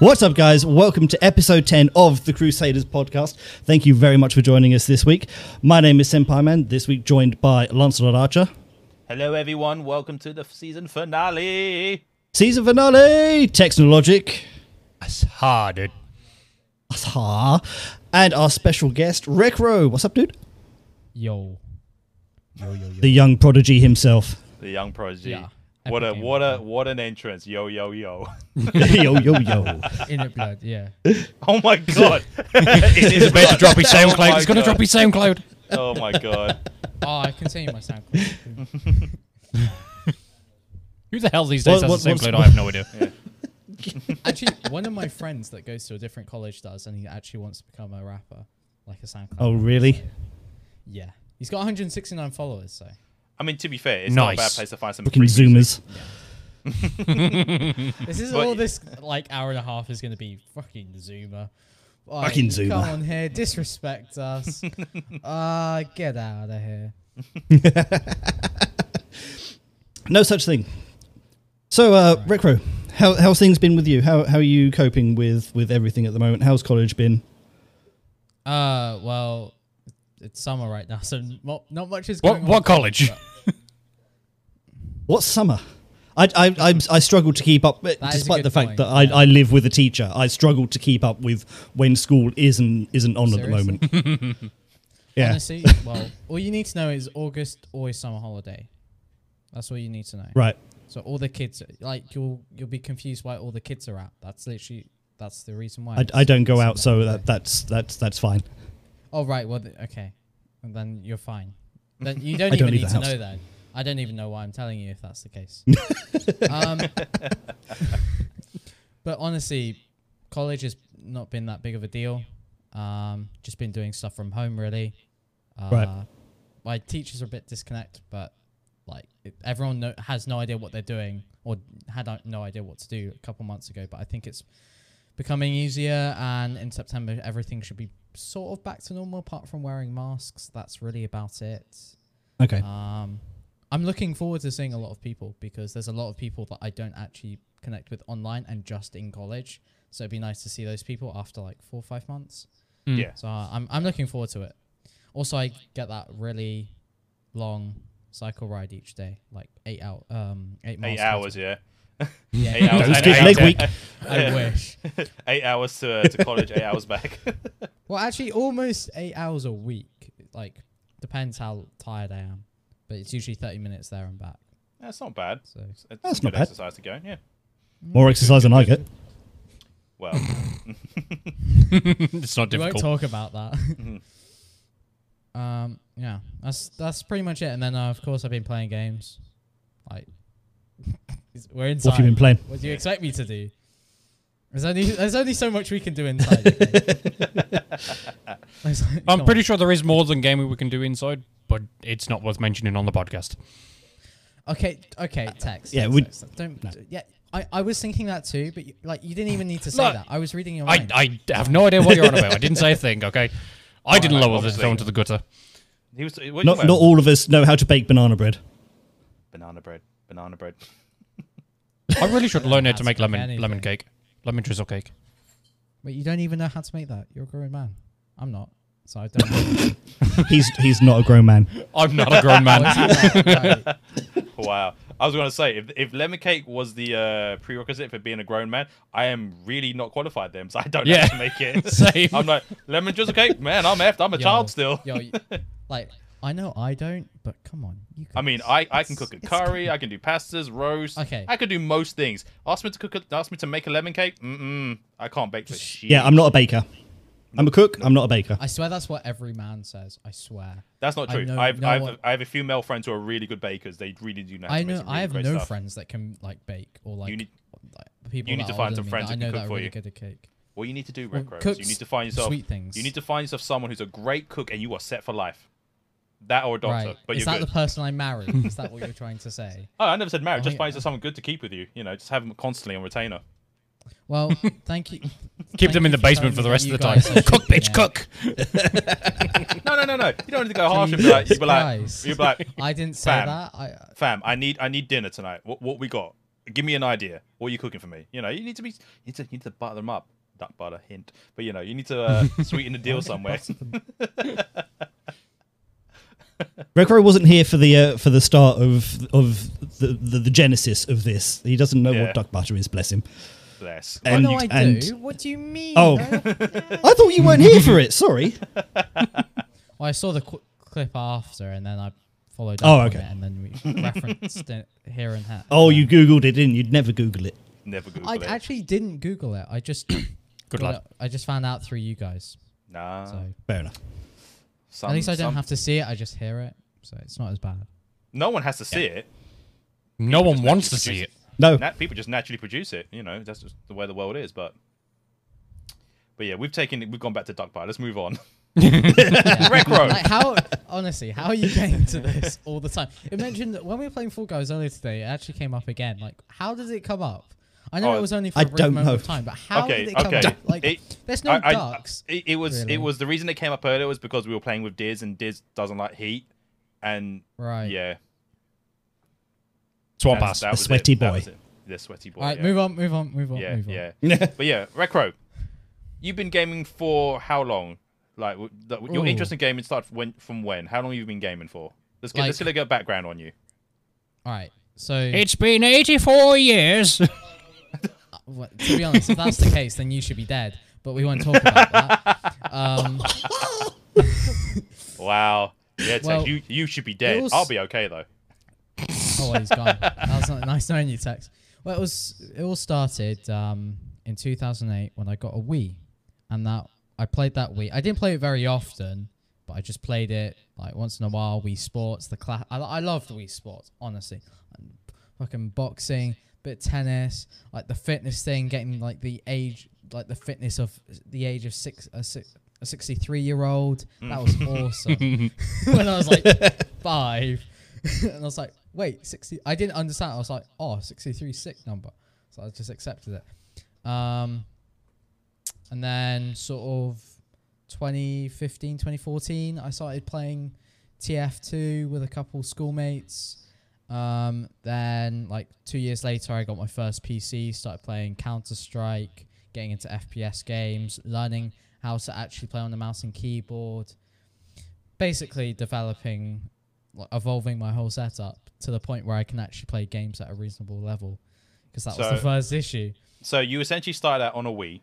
What's up, guys? Welcome to episode 10 of the Crusaders podcast. Thank you very much for joining us this week. My name is Senpai Man, this week joined by Lancelot Archer. Hello, everyone. Welcome to the season finale. Season finale, Technologic, That's hard. Aha, and our special guest, Rekro. What's up, dude? Yo. Yo, yo, yo. The young prodigy himself. The young prodigy. Yeah. What a what a what an entrance. Yo yo yo. yo, yo, yo. In it blood, yeah. Oh my god. it is About to drop his Oh SoundCloud. my He's gonna drop his SoundCloud. Oh my god. Oh, I can send you my SoundCloud. Who the hell these days What- has what- what's- SoundCloud? I have no idea. actually, one of my friends that goes to a different college does, and he actually wants to become a rapper, like a SoundCloud. Oh, rapper, really? so- Yeah. He's got 169 followers, so. I mean, to be fair, it's not a bad place to find some Fucking free music. Zoomers. This is But- all this like hour and a half is going to be fucking Zoomer. Like, Fucking Zoomer. Come on here, disrespect us. uh, get out of here. No such thing. So, uh, Rekro, how, how's things been with you? How, how are you coping with, with everything at the moment? How's college been? Uh, well, it's summer right now, so not, not much is What going what on. college? What's summer? I, I, I, I struggle to keep up, eh, is a despite the fact point, that I, yeah. I live with a teacher. I struggle to keep up with when school isn't isn't on at the moment. yeah, Honestly, well, all you need to know is August always summer holiday. That's all you need to know. right. So all the kids, like you'll you'll be confused why all the kids are out. That's literally that's the reason why. I, I don't go out, so that, that's that's that's fine. Oh right, well th- okay, and then you're fine. Then you don't I don't even need to house. know that. I don't even know why I'm telling you if that's the case. um, but honestly, college has not been that big of a deal. Um, just been doing stuff from home really. Uh, Right. My teachers are a bit disconnect, but like it, everyone know, has no idea what they're doing or had no idea what to do a couple months ago. But I think it's becoming easier, and in September everything should be sort of back to normal, apart from wearing masks. That's really about it. Okay. Um, I'm looking forward to seeing a lot of people because there's a lot of people that I don't actually connect with online and just in college. So it'd be nice to see those people after like four or five months. Mm. Yeah. So uh, I'm I'm looking forward to it. Also, I get that really long cycle ride each day, like eight out um eight miles. Eight hours, yeah. Yeah, Eight hours. Don't eight leg week. I wish. Eight hours to, to college, eight hours back. Well, actually, almost eight hours a week. Like depends how tired I am, but it's usually thirty minutes there and back. That's not bad. So It's a That's good not bad. exercise to go. Yeah. More exercise than I get. Well, it's not difficult. we won't difficult. talk about that. um, yeah, that's that's pretty much it. And then uh, of course I've been playing games. Like we're inside. What have you been playing? What do you expect me to do? There's only there's only so much we can do inside. okay? There's like- I'm pretty on. sure there is more than gaming we can do inside, but it's not worth mentioning on the podcast. Okay, okay, uh, text. Yeah, text, we- text. don't. Yeah, I, I was thinking that too, but you, like you didn't even need to say Look, that. I was reading your I, mind. I have no idea what you're on about. I didn't say a thing, okay? I didn't like, lower the obviously. tone to the gutter. he was. What Not not all of us know how to bake banana bread. Banana bread. Banana bread. I really should learn how to make lemon anything. lemon cake, lemon drizzle cake. But you don't even know how to make that. You're a grown man. I'm not, so I don't. know. He's he's not a grown man. I'm not a grown man. Wow. I was going to say, if, if lemon cake was the uh, prerequisite for being a grown man, I am really not qualified then, so I don't know Yeah. how to make it. Same. I'm like, lemon drizzle cake? Man, I'm effed. I'm a Yo, child still. Yo, like I know I don't, but come on, you. I mean, I, I can cook a curry, I can do pastas, roast. Okay. I can do most things. Ask me to cook, a, ask me to make a lemon cake. Mm-mm, I can't bake for shit. Yeah, I'm not a baker. I'm a cook. I'm not a baker. I swear that's what every man says. I swear. That's not I true. know- I've, know I've, what- I have a few male friends who are really good bakers. They really do know. I know. some I have no stuff. friends that can like bake or like. You need- like, people you need to find some than me friends that I who know can cook that are for really you. good at cake. What you need to do, Well, Rekro, you need to find yourself. sweet things. You need to find yourself someone who's a great cook, and you are set for life. That or a doctor, Right. but Is you're that good. the person I marry? Is that what you're trying to say? Oh, I never said marriage. Just Oh, find yeah. yourself someone good to keep with you. You know, just have them constantly on retainer. Well, thank you. Keep Thank them in the for basement for the rest of you the guys time. are cook, shooting bitch, at- cook. No, no, no, no. You don't need to go harsh and be like, you be like, Christ. you be like, I didn't say Fam. that. I fam, I need, I need dinner tonight. What, what we got? give me an idea. What are you cooking for me? You know, you need to be, you need to, you need to butter them up. Duck butter hint, but you know, you need to uh, sweeten the deal somewhere. Rekro wasn't here for the uh, for the start of of the, the the genesis of this. He doesn't know Yeah. what duck butter is. Bless him. Bless. And- oh, no, I and- do. What do you mean? Oh. I thought you weren't here for it. Sorry. well, I saw the qu- clip after, and then I followed up Oh, on okay. it, and then we referenced it here and there. Oh, you googled it, didn't you? You'd never Google it. Never Google I it. I actually didn't Google it. I just Good got lad. it- I just found out through you guys. nah. So Fair enough. Some- at least I don't some- have to see it. I just hear it, so it's not as bad. No one has to see it. No one wants to see produce it. No. Nat- people just naturally produce it. You know, that's just the way the world is. But, but yeah, we've taken, we've gone back to duck pie. Let's move on. Yeah. Rekro. Like how honestly, how are you getting to this all the time? It mentioned that when we were playing Fall Guys earlier today, it actually came up again. Like, how did it come up? I know Oh, it was only for I a brief don't moment know. of time, but how okay, did it come okay. up? Like, It- there's no I- I- ducks. It, it was really. it was the reason it came up earlier was because we were playing with Diz and Diz doesn't like heat, and right. yeah, Swamp ass. The was it. sweaty boy. The sweaty boy. All right, yeah. move on, move on, move on, Yeah, move on. yeah. But yeah, Rekro, you've been gaming for how long? Like the- your Ooh. interest in gaming started when, from when? How long have you been gaming for? Let's get let's get a good background on you. All right. So, It's been 84 years. well, to be honest, if that's the case, then you should be dead. But we won't talk about that. Um, Wow. Yeah, Tex, Well, you you should be dead. was- I'll be okay though. oh, he's gone. That was not nice knowing you, Tex. Well, it was. It all started um, in 2008 when I got a Wii, and that I played that Wii. I didn't play it very often, but I just played it like once in a while. Wii Sports, the class. I, I love the Wii Sports, honestly. Fucking boxing, bit tennis, like the fitness thing, getting like the age, like the fitness of the age of six, a, six, a 63 year old. That was awesome. when I was like five, and I was like, wait, 60. I didn't understand. I was like, oh, 63 sick number. So I just accepted it. Um, and then sort of 2015, 2014, I started playing TF2 with a couple schoolmates. Um, then like two years later, I got my first PC, started playing Counter Strike, getting into FPS games, learning how to actually play on the mouse and keyboard. Basically, developing, like, evolving my whole setup to the point where I can actually play games at a reasonable level. Because that was the first issue. So you essentially started out on a Wii,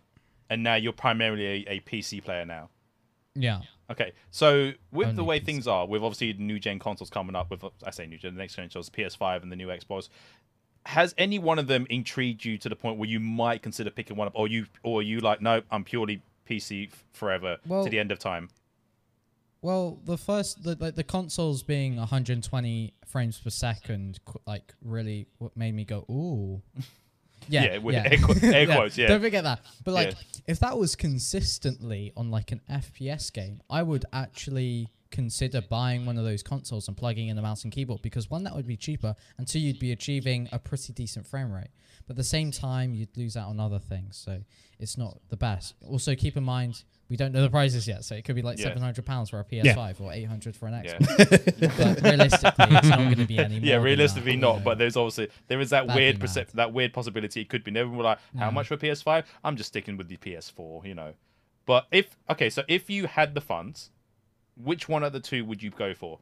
and now you're primarily a, a PC player now. Yeah. Okay, so with the way PC. things are, with obviously new gen consoles coming up, with I say new gen, the next gen consoles, PS5 and the new Xbox, has any one of them intrigued you to the point where you might consider picking one up, or you, or are you like, nope, I'm purely PC forever Well- to the end of time? Well, the first, the like the consoles being 120 frames per second, like really, what made me go ooh. Yeah, Yeah, with air qu- air quotes, yeah. Don't forget that. But like, Yeah. if that was consistently on like an FPS game, I would actually consider buying one of those consoles and plugging in a mouse and keyboard because one, that would be cheaper, and two, you'd be achieving a pretty decent frame rate. But at the same time, you'd lose out on other things, so it's not the best. Also, keep in mind. We don't know the prices yet, so it could be like Yeah. seven hundred pounds for a PS5 or eight hundred for an Yeah, Xbox. But realistically, it's not going to be any more. yeah, than realistically that, not. But there's obviously there is that That'd weird be percep- that weird possibility it could be. Never were like, how Yeah. much for a PS5? I'm just sticking with the PS4, you know. But if okay, so if you had the funds, which one of the two would you go for?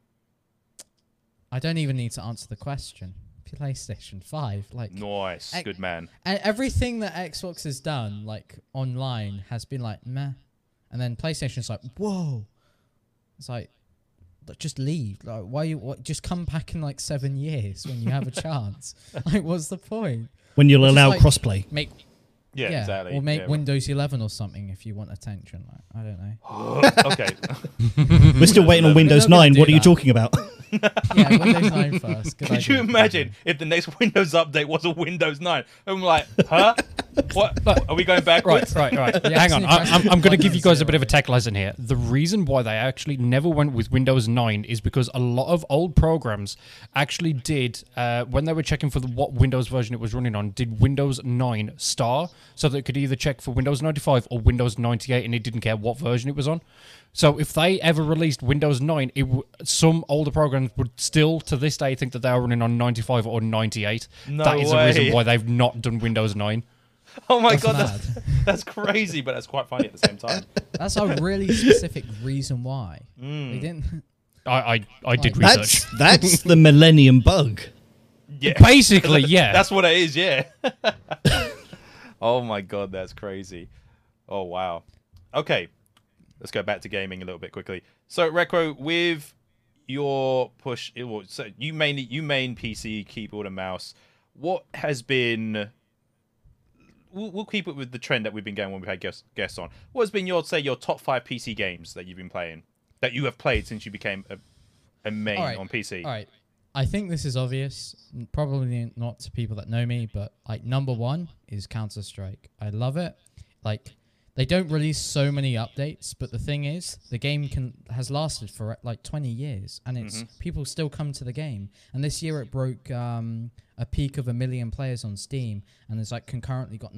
I don't even need to answer the question. PlayStation Five, like Nice, Ex- good man. And everything that Xbox has done, like online, has been like meh, and then PlayStation's like whoa. It's like, just leave. Like, why you? What? Just come back in like seven years when you have a chance. Like, what's the point? When you'll allow like- crossplay. Make Yeah, yeah, exactly. or make yeah. Windows 11 or something if you want attention. Like, I don't know. okay. We're still waiting on Windows They're not gonna 9. do What are you that. talking about? Yeah, Windows 9 first. Good Could you imagine if the next Windows update was a Windows 9? I'm like, huh? What? Are we going backwards? Right, right, right. Yeah, Hang on. I, press I'm, I'm going to give you guys a bit of a tech lesson here. The reason why they actually never went with Windows 9 is because a lot of old programs actually did, uh, when they were checking for the, what Windows version it was running on, did Windows 9 star so that it could either check for Windows 95 or Windows 98 and it didn't care what version it was on. So if they ever released Windows 9, it w- some older programs would still, to this day, think that they are running on 95 or 98. No that is the reason why they've not done Windows 9. Oh my That's god, that's, that's crazy, but that's quite funny at the same time. That's a really specific reason why Mm. they didn't. I, I, I did research. That's that's the Millennium Bug. Yeah, Basically, yeah. that's what it is. Yeah. oh my god, that's crazy. Oh wow. Okay, let's go back to gaming a little bit quickly. So, Rekro, with your push, it was- so you mainly you main PC keyboard and mouse. What has been? We'll, we'll keep it with the trend that we've been going when we've had guests, guests on. What has been your say your top five PC games that you've been playing that you have played since you became a, a main Alright, on PC? All right. I think this is obvious, probably not to people that know me, but like number one is Counter Strike. I love it. Like they don't release so many updates, but the thing is, the game can has lasted for like 20 years, and it's Mm-hmm. people still come to the game. And this year it broke um, a peak of a million players on Steam, and it's like concurrently got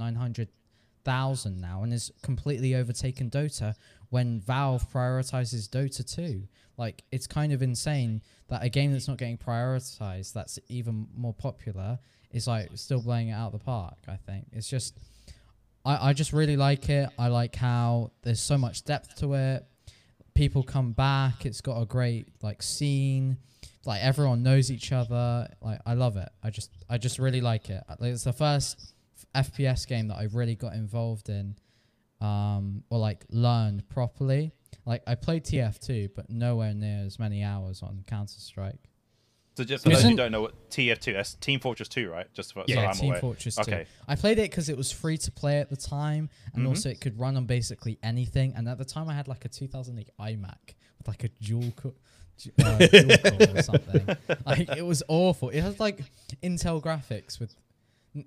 900,000 now, and is completely overtaken Dota when Valve prioritizes Dota 2. Like it's kind of insane that a game that's not getting prioritized, that's even more popular, is like still playing it out of the park. I think it's just, I I just really like it. I like how there's so much depth to it. People come back. It's got a great like scene. Like everyone knows each other. Like I love it. I just I just really like it. Like, it's the first FPS game that I really got involved in, um, or like learned properly. Like I played TF2, but nowhere near as many hours on Counter Strike. So just for those who don't know what TF2, that's Team Fortress 2, right? Just for, so Yeah, I'm Team aware. Fortress 2. Okay. I played it because it was free to play at the time, and Mhm. also it could run on basically anything. And at the time, I had like a 2008 iMac with like a dual core. Uh, dual core or something. Like it was awful. It had like Intel graphics with,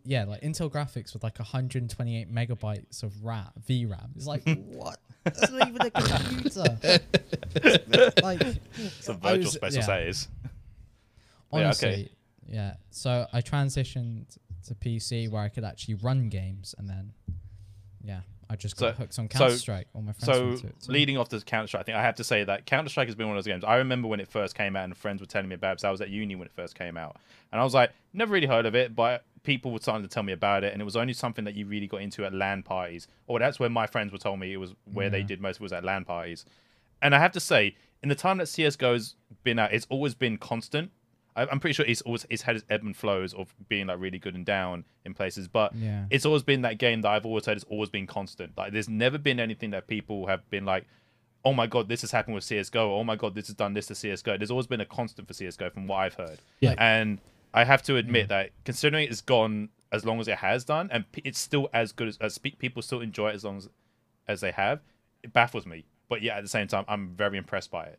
yeah, like Intel graphics with like 128 megabytes of RAM, VRAM. It's like what? That's not even a computer. like It's a virtual was- special yeah. that is. Yeah, honestly, okay. yeah. So I transitioned to PC where I could actually run games, and then yeah, I just got So- hooked on Counter Strike. All my friends So went to it leading off to Counter Strike, I think I have to say that Counter Strike has been one of those games. I remember when it first came out, and friends were telling me about it. 'cause I was at uni when it first came out, and I was like, never really heard of it, but people were starting to tell me about it, and it was only something that you really got into at LAN parties, or that's where my friends were telling me it was where they did most was at LAN parties. And I have to say, in the time that CS:GO's been out, it's always been constant. I'm pretty sure it's always it's had its ebb and flows of being like really good and down in places, but Yeah. it's always been that game that I've always said has always been constant. Like there's never been anything that people have been like, oh my god, this has happened with CS:GO. Oh my god, this has done this to CS:GO. There's always been a constant for CS:GO from what I've heard. Yeah. And I have to admit mm. that considering it's gone as long as it has done, and it's still as good as, as pe- people still enjoy it as long as as they have, it baffles me. But yeah, at the same time, I'm very impressed by it.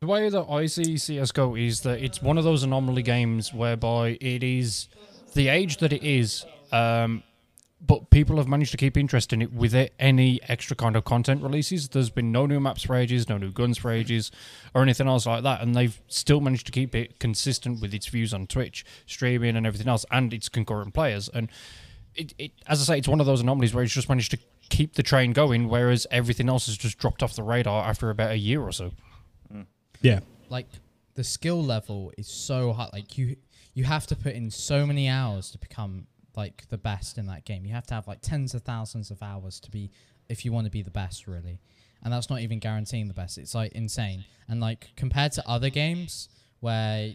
The way that I see CS:GO is that it's one of those anomaly games whereby it is the age that it is, um, but people have managed to keep interest in it with it, any extra kind of content releases. There's been no new maps for ages, no new guns for ages, or anything else like that, and they've still managed to keep it consistent with its views on Twitch, streaming, and everything else, and its concurrent players. And it, it, as I say, it's one of those anomalies where it's just managed to keep the train going, whereas everything else has just dropped off the radar after about a year or so. Yeah. like the skill level is so high. Like you, you have to put in so many hours to become like the best in that game. You have to have like tens of thousands of hours to be if you want to be the best, really. And that's not even guaranteeing the best. It's like insane. And like compared to other games where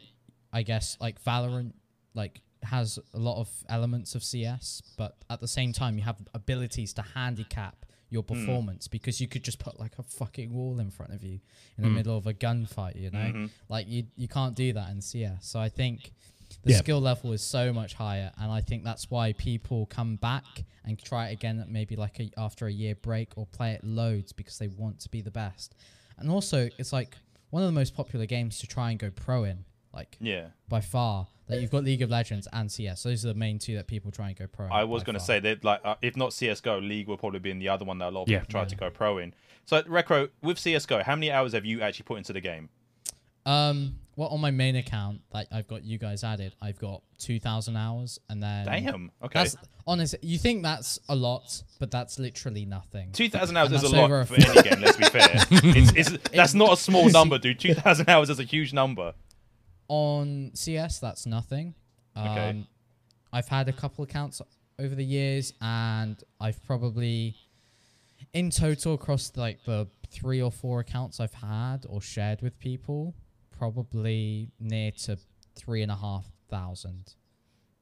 I guess like Valorant like has a lot of elements of CS, but at the same time you have abilities to handicap your performance because you could just put like a fucking wall in front of you in the middle of a gunfight, you know? Mm-hmm. Like you you can't do that in CS. So I think the Yeah. skill level is so much higher and I think that's why people come back and try it again maybe like a, after a year break or play it loads because they want to be the best. And also it's like one of the most popular games to try and go pro in. Like Yeah. by far, like you've got League of Legends and CS. So those are the main two that people try and go pro. I was going to say that, like, uh, if not CS:GO, League will probably be in the other one that a lot of Yeah. people try Yeah. to go pro in. So, Rekro, with CS:GO, how many hours have you actually put into the game? Um, well, on my main account, like I've got you guys added, I've got two thousand hours, and then Damn. Okay. That's honest. You think that's a lot, but that's literally nothing. Two thousand hours is a that's lot a for any game. Let's be fair. It's, it's, that's not a small number, dude. Two thousand hours is a huge number. On CS, that's nothing. Um, Okay. I've had a couple accounts over the years, and I've probably, in total, across like the three or four accounts I've had or shared with people, probably near to three and a half thousand.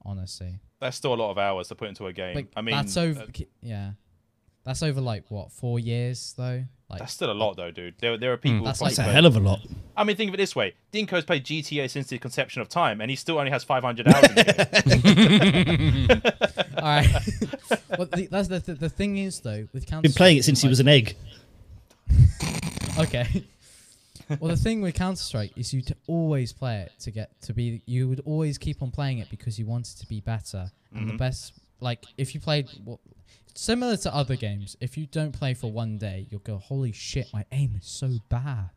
Honestly, That's still a lot of hours to put into a game. like I mean, that's over. uh, yeah, that's over like what four years though. Like that's still a lot, though, dude. There, there are people. who That's probably That's a hell of a lot. I mean, think of it this way: Dinko's played GTA since the conception of time, and he still only has 500 hours. in it. All right. well, the, that's the, the the thing is though with Counter. Been playing it since he was an egg. Okay. well, the thing with Counter Strike is you to always play it to get to be. You would always keep on playing it because you wanted to be better. And the Mhm. best, like, if you played well, similar to other games, if you don't play for one day, you'll go, "Holy shit, my aim is so bad."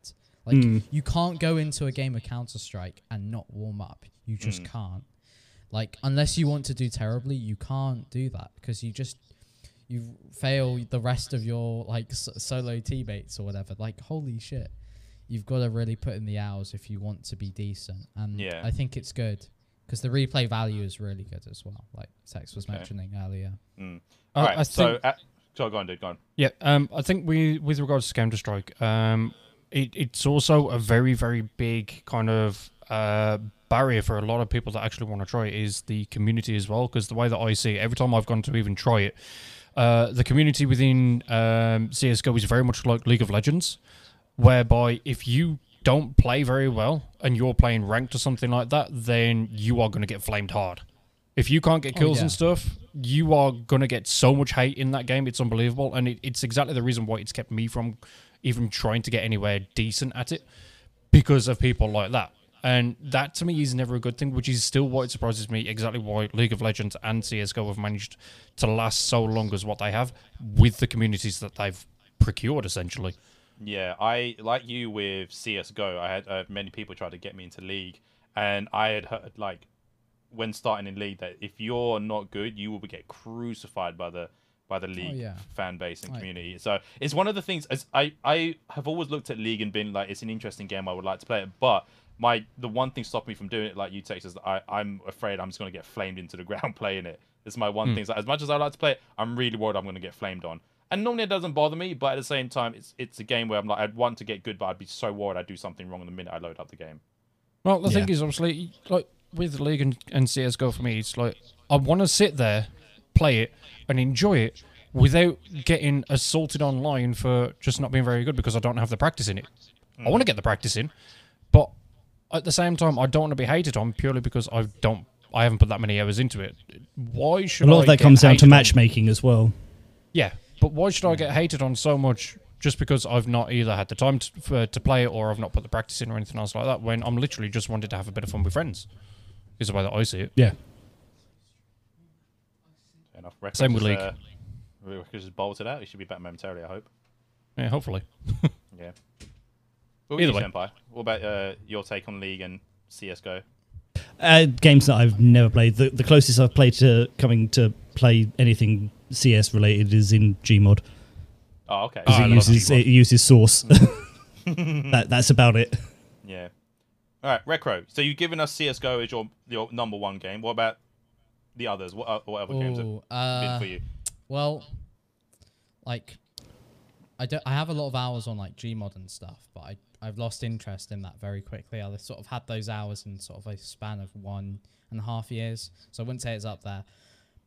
Like, Mm. you can't go into a game of Counter Strike and not warm up. You just Mm. can't. Like, unless you want to do terribly, you can't do that because you just you fail the rest of your like s- solo teammates or whatever. Like, holy shit, you've got to really put in the hours if you want to be decent. And Yeah. I think it's good because the replay value is really good as well. Like Tex was Okay. mentioning earlier. Mm. I- All right, I so think- uh, so go on, dude. Go on. Yeah, um, I think we, with regards to Counter Strike, um, it, it's also a very, very big kind of uh, barrier for a lot of people that actually want to try it is the community as well. Because the way that I see it, every time I've gone to even try it, uh, the community within um, CS:GO is very much like League of Legends, whereby if you don't play very well and you're playing ranked or something like that, then you are going to get flamed hard. If you can't get Oh, kills yeah. and stuff, you are going to get so much hate in that game. It's unbelievable. And it, it's exactly the reason why it's kept me from even trying to get anywhere decent at it because of people like that. And that to me is never a good thing, which is still what it surprises me exactly why League of Legends and CSGO have managed to last so long as what they have with the communities that they've procured essentially. Yeah, I like you with CS:GO. I had uh, many people try to get me into League, and I had heard like when starting in League that if you're not good, you will get crucified by the by the oh, League yeah. fan base and Like- community. So it's one of the things. As I I have always looked at League and been like, it's an interesting game. I would like to play it, but my the one thing stopping me from doing it like you Tex, is that I I'm afraid I'm just gonna get flamed into the ground playing it. It's my one hmm. thing. So as much as I like to play it, I'm really worried I'm gonna get flamed on. And normally it doesn't bother me, but at the same time, it's it's a game where I'm like I'd want to get good, but I'd be so worried I'd do something wrong the minute I load up the game. Well, the thing is, obviously, like with League and, and CS:GO for me, it's like I want to sit there, play it, and enjoy it without getting assaulted online for just not being very good because I don't have the practice in it. I want to get the practice in, but at the same time, I don't want to be hated on purely because I don't. I haven't put that many hours into it. Why should A lot I of that comes down to hated on- matchmaking as well. Yeah, but why should I get hated on so much just because I've not either had the time to, for, uh, to play it or I've not put the practice in or anything else like that? When I'm literally just wanted to have a bit of fun with friends, is the way that I see it. Yeah. Fair enough. Records Same with is, League. Uh, Records is bolted out. He should be back momentarily. I hope. Yeah, hopefully. Yeah. What Either way. Senpai? What about uh, your take on League and CS:GO? Uh, games that I've never played. The, the closest I've played to coming to play anything CS related is in Gmod Oh, okay. because Oh, it uses it uses Source. that, that's about it. Yeah. All right, Rekro. So you've given us CS:GO as your your number one game. What about the others? What, uh, what other games have Ooh, been uh, for you? Well, like, I don't. I have a lot of hours on like Gmod and stuff, but I I've lost interest in that very quickly. I sort of had those hours in sort of a span of one and a half years, so I wouldn't say it's up there.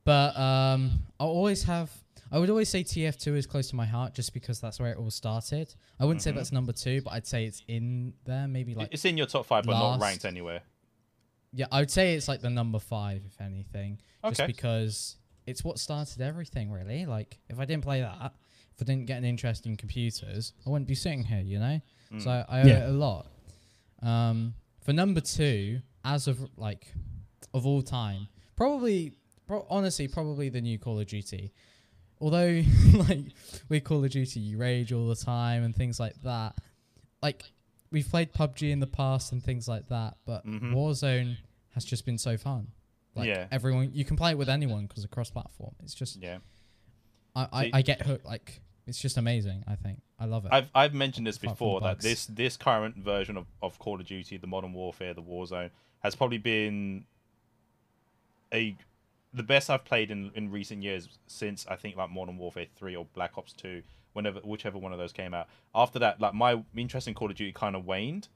But um, I always have. I would always say TF2 is close to my heart, just because that's where it all started. I wouldn't say that's number two, but I'd say it's in there. Maybe like it's in your top five, but not ranked anywhere. Yeah, I would say it's like the number five, if anything. okay. Just because it's what started everything, really. Like, if I didn't play that, if I didn't get an interest in computers, I wouldn't be sitting here, you know? Hmm. So I owe Yeah. it a lot. Um, for number two, as of like of all time, probably, pro- honestly, probably the new Call of Duty. Although, like with Call of Duty, you rage all the time and things like that. Like we've played PUBG in the past and things like that, but Mhm. Warzone has just been so fun. Like Yeah. everyone, you can play it with anyone because it's cross-platform. It's just Yeah. I, I, I get hooked. Like it's just amazing. I think I love it. I've I've mentioned this Apart before that this this current version of, of Call of Duty, the Modern Warfare, the Warzone, has probably been a the best I've played in, in recent years since I think like Modern Warfare three or Black Ops two, whenever whichever one of those came out. After that, like my interest in Call of Duty kind of waned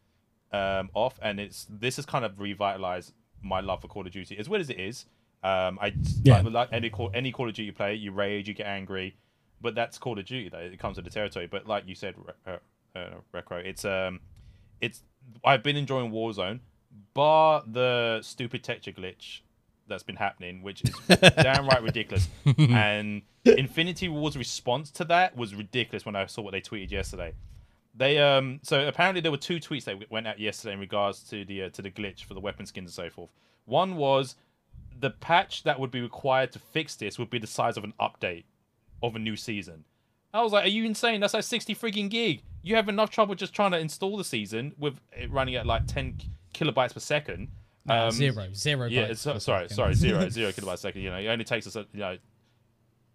um, off, and it's this has kind of revitalized my love for Call of Duty as weird as it is. Um, I Yeah. like, like any Call any Call of Duty you play, you rage, you get angry, but that's Call of Duty. Though it comes with the territory. But like you said, uh, uh, Rekro, it's um, it's I've been enjoying Warzone, bar the stupid texture glitch that's been happening, which is downright ridiculous. and Infinity Ward's response to that was ridiculous when I saw what they tweeted yesterday. They um so apparently there were two tweets that went out yesterday in regards to the uh, to the glitch for the weapon skins and so forth. One was the patch that would be required to fix this would be the size of an update of a new season. I was like, are you insane? That's like 60 freaking gig. You have enough trouble just trying to install the season with it running at like 10 kilobytes per second. Um, zero, zero. yeah, it's, sorry, second. sorry, zero, zero kilobytes a second. You know, it only takes us, a, you know,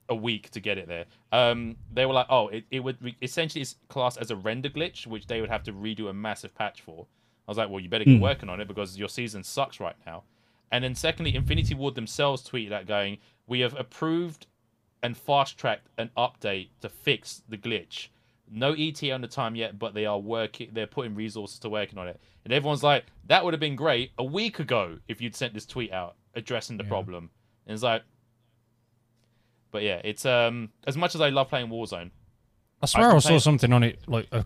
a week to get it there. Um, they were like, oh, it, it would re- essentially it's classed as a render glitch, which they would have to redo a massive patch for. I was like, well, you better get Hmm. working on it because your season sucks right now. And then secondly, Infinity Ward themselves tweeted that going, we have approved and fast tracked an update to fix the glitch. No ET on the time yet, but they are working. They're putting resources to working on it. And everyone's like, "That would have been great a week ago if you'd sent this tweet out addressing the Yeah. problem." And it's like, but yeah, it's um as much as I love playing Warzone, I swear can I, saw something on it, like, uh,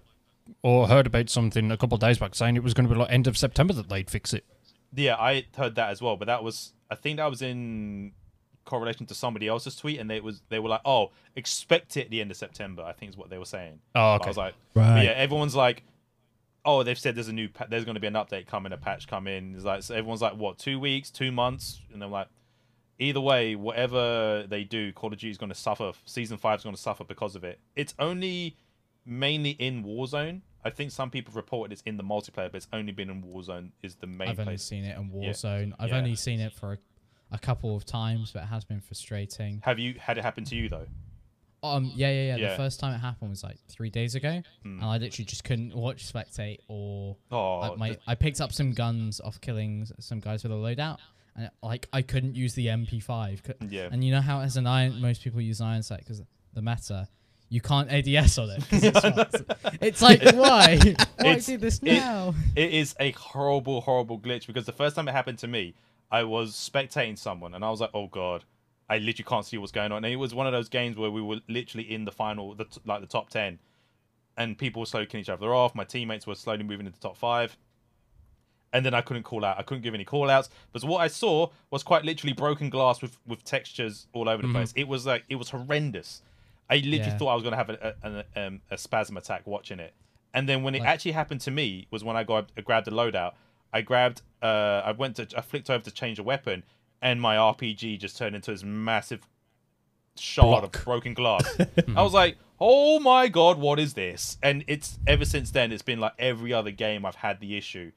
or heard about something a couple of days back saying it was going to be like end of September that they'd fix it. yeah, I heard that as well. But that was, I think that was in correlation to somebody else's tweet, and they was they were like, "Oh, expect it at the end of September." I think is what they were saying. Oh, But I was like, Right. Yeah, everyone's like, oh, they've said there's a new, pa- there's going to be an update coming, a patch coming. It's like, so everyone's like, what, two weeks, two months? And I'm like, either way, whatever they do, Call of Duty is going to suffer. Season five is going to suffer because of it. It's only mainly in Warzone. I think some people reported it's in the multiplayer, but it's only been in Warzone is the main I've only place. seen it in Yeah. Warzone. I've Yeah. only seen it for a, a couple of times, but it has been frustrating. Have you had it happen to you though? Um, yeah, yeah, yeah. Yeah. The first time it happened was like three days ago, Hmm. and I literally just couldn't watch spectate or Oh, I, my, I picked up some guns off killing some guys with a loadout, and like I couldn't use the MP5. yeah. And you know how as an iron, most people use iron sight because the meta, you can't ADS on it. it's, it's like why? Why It's- do this it- now? it is a horrible, horrible glitch because the first time it happened to me, I was spectating someone and I was like, "Oh god, I literally can't see what's going on." And it was one of those games where we were literally in the final, the t- like the top ten, and people were slowly killing each other off. My teammates were slowly moving into the top five, and then I couldn't call out. I couldn't give any call outs. But what I saw was quite literally broken glass with with textures all over the place. It was like it was horrendous. I literally Yeah. thought I was gonna have a, a, a, um, a spasm attack watching it. And then when it Like- actually happened to me was when I got I grabbed a loadout. I grabbed uh I went to I flicked over to change a weapon and my RPG just turned into this massive shard of broken glass. I was like, "Oh my god, what is this?" And it's ever since then it's been like every other game I've had the issue.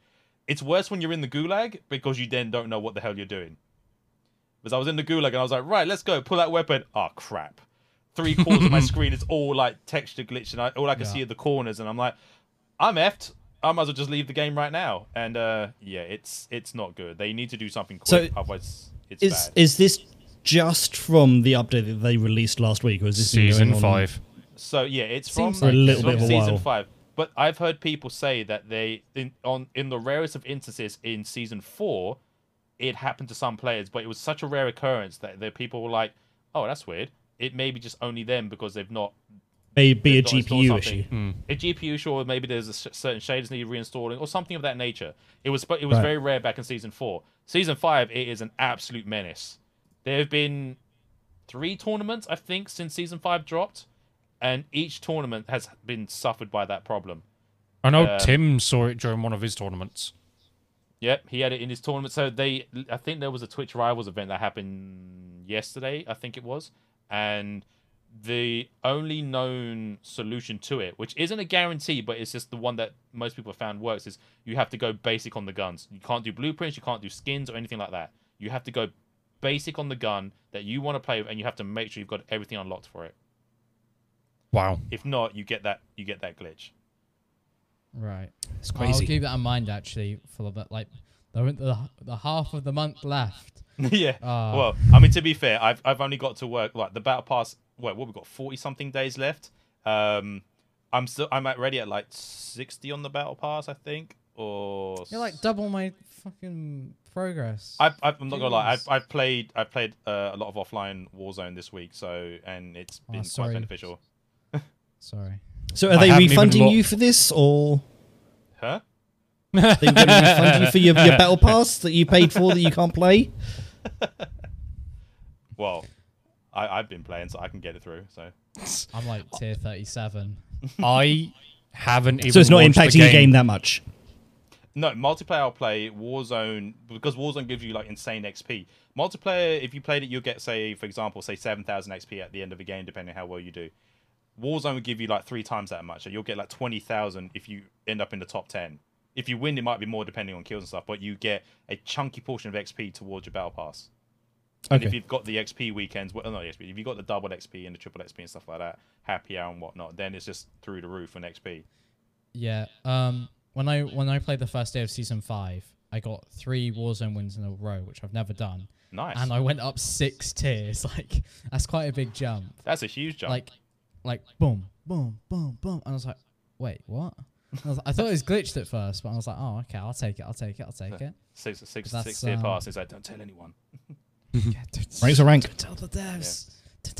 It's worse when you're in the gulag because you then don't know what the hell you're doing. Because I was in the gulag and I was like, "Right, let's go. Pull that weapon." Oh crap. Three quarters of my screen is all like texture glitch and I, all I can Yeah. see are the corners and I'm like, I'm effed. I might as well just leave the game right now. And uh, yeah, it's it's not good. They need to do something quick, So, otherwise it's Is bad. is this just from the update that they released last week, or is this Season five. So yeah, it's from Seems For a little from bit of a season while. five. But I've heard people say that they in on in the rarest of instances in season four, it happened to some players, but it was such a rare occurrence that the people were like, "Oh, that's weird." It may be just only them because they've not May be a they've not installed GPU something. issue. a GPU issue, or maybe there's a certain shaders need reinstalling, or something of that nature. It was, but it was Right. very rare back in season four. Season five, it is an absolute menace. There have been three tournaments, I think, since season five dropped, and each tournament has been suffered by that problem. I know Um, Tim saw it during one of his tournaments. Yep, he had it in his tournament. So they, I think there was a Twitch Rivals event that happened yesterday. I think it was, and the only known solution to it, which isn't a guarantee, but it's just the one that most people have found works, is you have to go basic on the guns. You can't do blueprints, you can't do skins or anything like that. You have to go basic on the gun that you want to play with, and you have to make sure you've got everything unlocked for it. Wow. If not, you get that you get that glitch. Right. It's crazy. I'll keep that in mind actually for the like the the, the half of the month left. yeah. Ah. well, I mean, to be fair, I've I've only got to work like the battle pass. Wait, what we got? Forty something days left. Um, I'm still I'm at ready at like sixty on the battle pass, I think. Or You're like double my fucking progress. I've, I've, I'm not gonna lie. I've, I've played I've played uh, a lot of offline Warzone this week, so and it's been quite sorry. beneficial. Sorry. So are I they refunding you for this, or Huh? they going to refund you for your, your battle pass that you paid for that you can't play? Well, I, I've been playing, so I can get it through. So I'm like tier 37. I haven't even. So it's not launched the impacting your game that much. No, multiplayer I'll play Warzone because Warzone gives you like insane XP. Multiplayer, if you played it, you'll get say, for example, say seven thousand XP at the end of a game, depending on how well you do. Warzone will give you like three times that much, so you'll get like twenty thousand if you end up in the top ten. If you win, it might be more depending on kills and stuff, but you get a chunky portion of XP towards your battle pass. And if you've got the XP weekends, well, not XP, if you've got the double XP and the triple XP and stuff like that, happy hour and whatnot, then it's just through the roof on XP. Yeah. Um. When I when I played the first day of season five, I got three Warzone wins in a row, which I've never done, Nice. and I went up six tiers. Like that's quite a big jump. That's a huge jump. Like, like boom, boom, boom, boom. And I was like, wait, what? I, was, I thought it was glitched at first, but I was like, oh, okay, I'll take it, I'll take it, I'll take it. six, six, six year um, pass. It's like, don't tell anyone. Rank's a rank. Tell the devs.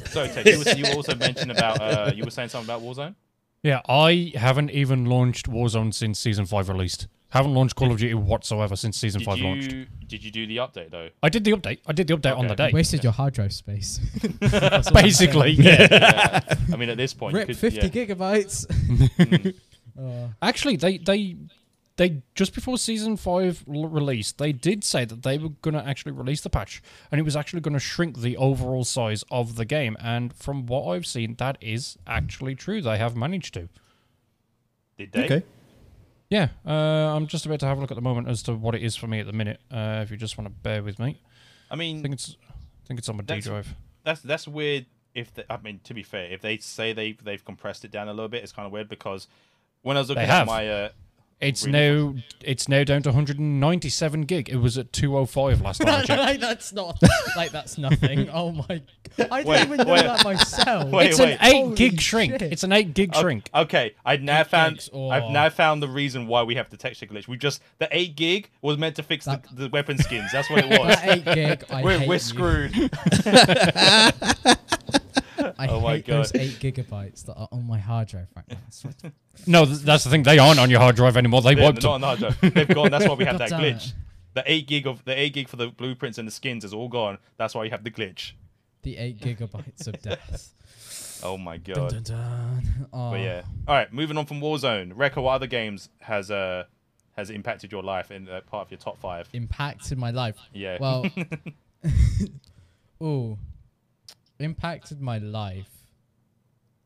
So, Ted, you, was, you also mentioned about uh, you were saying something about Warzone. Yeah, I haven't even launched Warzone since season five released. Haven't launched Call of Duty whatsoever since season Did five you launched. did you do the update though? I did the update. I did the update on the Okay. day. Wasted your hard drive space. That's all I'm Basically, saying. yeah. Yeah. I mean, at this point, you Rip could, 50 yeah. gigabytes. Uh, Actually, they they they just before season five l- released, they did say that they were going to actually release the patch, and it was actually going to shrink the overall size of the game. And from what I've seen, that is actually true. They have managed to. Did they? Okay. Yeah, uh, I'm just about to have a look at the moment as to what it is for me at the minute. Uh, if you just want to bear with me, I mean, I mean, think it's I think it's on my D drive. that's that's weird. If they, I mean, to be fair, if they say they they've compressed it down a little bit, it's kind of weird because when I was looking They at have. my uh, It's really now it's now down to 197 gig. It was at 205 last time I checked. like that's not like that's nothing. Oh my! I didn't Wait, even know wait. that myself. Wait, it's wait. an eight Holy gig shrink. shit. It's an eight gig o- shrink. Okay, I now Eight found gigs, or- I've now oh. found the reason why we have the texture glitch. We just the eight gig was meant to fix That- the, the weapon skins. That's what it was. that eight gig. I we're hate we're you. screwed. I Oh my hate those eight gigabytes that are on my hard drive right now. It's like, No, th- that's the thing. They aren't on your hard drive anymore. They They're wiped not them. on the hard drive. They've gone. That's why we have God that damn glitch. it. The eight gig of the eight gig for the blueprints and the skins is all gone. That's why you have the glitch. the eight gigabytes of death. Oh my god. dun, dun. Oh. But yeah. All right, moving on from Warzone. Rekro, what other games has uh has impacted your life in uh, part of your top five? impacted my life. Yeah. Well, ooh, impacted my life.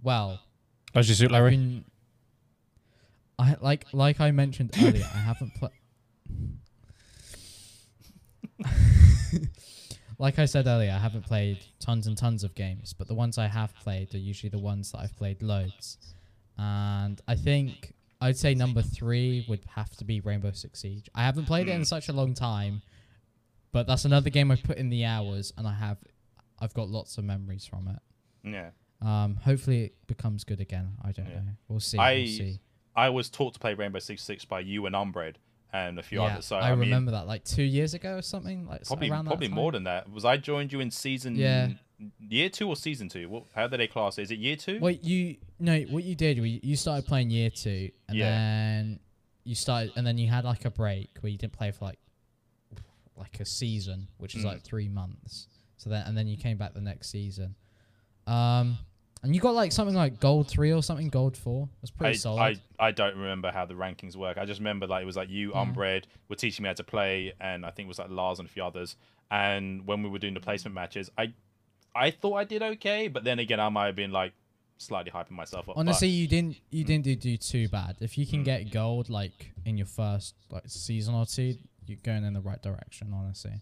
Well, oh, How's your suit, I've Larry? been, I like like I mentioned earlier. I haven't played. like I said earlier, I haven't played tons and tons of games, but the ones I have played are usually the ones that I've played loads. And I think I'd say number three would have to be Rainbow Six Siege. I haven't played it in hmm. such a long time, but that's another game I've put in the hours, and I have, I've got lots of memories from it. yeah. Um, hopefully it becomes good again. I don't Yeah. know. We'll see. I- we'll see. I was taught to play Rainbow Six Six by you and Umbred and a few Yeah, others. So I, I, mean, remember that like two years ago or something. Like probably probably more than that. Was I joined you in season Yeah. year two or season two? What, how did they class? it? Is it year two? Wait, you no, what you did? was You started playing year two, and Yeah. then you started, and then you had like a break where you didn't play for like like a season, which is Mm. like three months. So then, and then you came back the next season. Um, And you got like something like gold three or something, gold four. That's pretty I, solid. I, I don't remember how the rankings work. I just remember like it was like you, Unbred, were teaching me how to play, and I think it was like Lars and a few others. And when we were doing the placement matches, I I thought I did okay, but then again, I might have been like slightly hyping myself up. Honestly, you didn't you Mm. didn't do, do too bad. If you can get gold like in your first like season or two, you're going in the right direction. Honestly,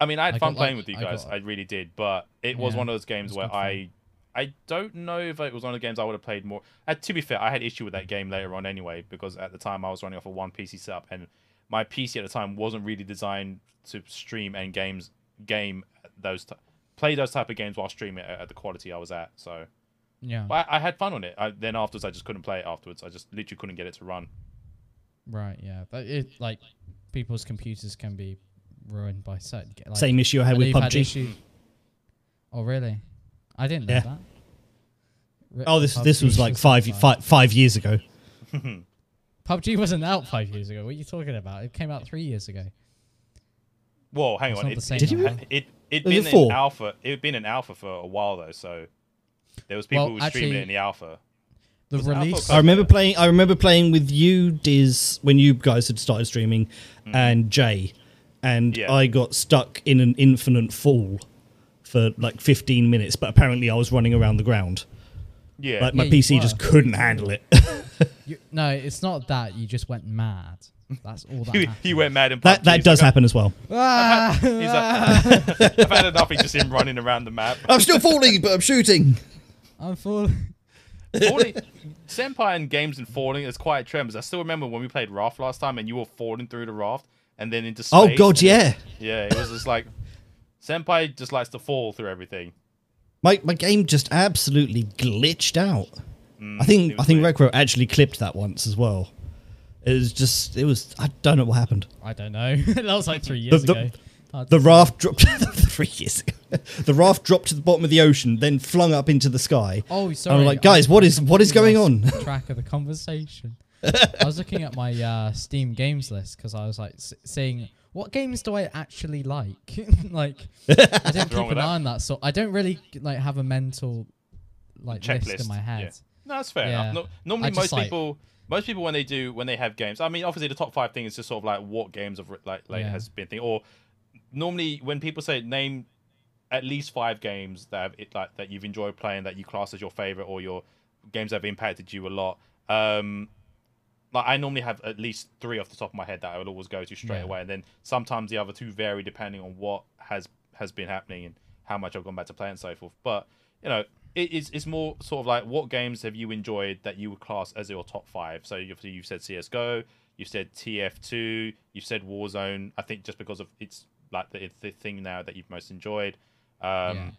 I mean, I had I fun got, playing like- with you I guys. got- I really did, but it was Yeah, one of those games where. I, I don't know if it was one of the games I would have played more. Uh, to be fair, I had issue with that game later on anyway because at the time I was running off a one PC setup and my PC at the time wasn't really designed to stream and games game those t- play those type of games while streaming at, at the quality I was at. So, yeah, but I, I had fun on it. I, then afterwards, I just couldn't play it afterwards. I just literally couldn't get it to run. right, yeah. But it like people's computers can be ruined by certain. Like, Same issue I had with you've had PUBG. issue- Oh really? I didn't know Yeah. that. Ri- Oh, this this was like just five like- five five years ago. PUBG wasn't out five years ago. What are you talking about? It came out three years ago. Whoa, hang It's on. not It, the same Did you now. really? it it Was been it four? in alpha. It had been in alpha for a while though, so there was people Well, who were streaming it in the alpha. The Was it alpha release. I remember playing. I remember playing with you, Diz, when you guys had started streaming, mm. and Jay, and. Yeah. I got stuck in an infinite fall for like 15 minutes. But apparently, I was running around the ground. Yeah, Like my Yeah, PC just couldn't handle it. You, no, it's not that. You just went mad. That's all that he, happened. he went mad in that that does like, happen as well. Ah! He's like, I've had enough of just him running around the map. I'm still falling, but I'm shooting. I'm falling. falling, Senpai and games and falling is quite a trend. Because I still remember when we played Raft last time, and you were falling through the raft and then into oh, space. Oh God, and- yeah. yeah. It was just like Senpai just likes to fall through everything. My my game just absolutely glitched out. Mm, I think was I think weird. Rekro actually clipped that once as well. It was just it was I don't know what happened. I don't know. that was like three years the- ago. Hard The raft dropped three years ago. The raft dropped to the bottom of the ocean, then flung up into the sky. Oh, sorry. I'm like, guys, I- what I is what is going on? completely Track of the conversation. I was looking at my uh, Steam games list because I was like s- saying, what games do I actually like? like, I don't wrong keep an eye on that. So I don't really like have a mental like list Checklist, in my head. yeah. No, that's fair Yeah. enough. No, normally, just most like- people, most people when they do when they have games. I mean, obviously the top five thing is just sort of like what games have like like Yeah. has been thing. Or normally when people say name at least five games that have it like that you've enjoyed playing that you class as your favorite or your games that have impacted you a lot. Um, like I normally have at least three off the top of my head that I would always go to straight Yeah. away, and then sometimes the other two vary depending on what has has been happening and how much I've gone back to play and so forth. But you know, it is it's more sort of like what games have you enjoyed that you would class as your top five? So you've you've said CS:GO, you've said TF2, you've said Warzone. I think just because of it's like the, the thing now that you've most enjoyed. Um, Yeah.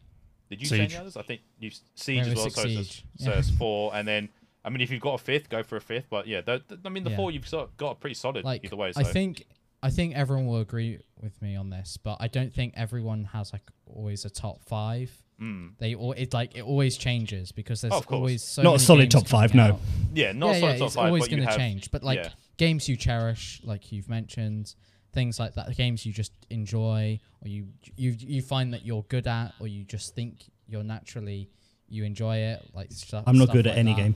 Did you say any others? I think you Siege as well. Six So, it's, Siege. so Yeah. it's four, and then I mean, if you've got a fifth, go for a fifth. But yeah, the, the- I mean, the Yeah. four you've sort of got pretty solid Like, either way. So. I think I think everyone will agree with me on this, but I don't think everyone has like always a top five. Mm. They all it like it always changes because there's Of course. always so Not a solid top five, no. out. yeah, not yeah, solid yeah, top it's five, always going to change. But like yeah. games you cherish, like you've mentioned, things like that, games you just enjoy, or you you you find that you're good at, or you just think you're naturally you enjoy it. Like stuff. I'm not stuff good at any that. game.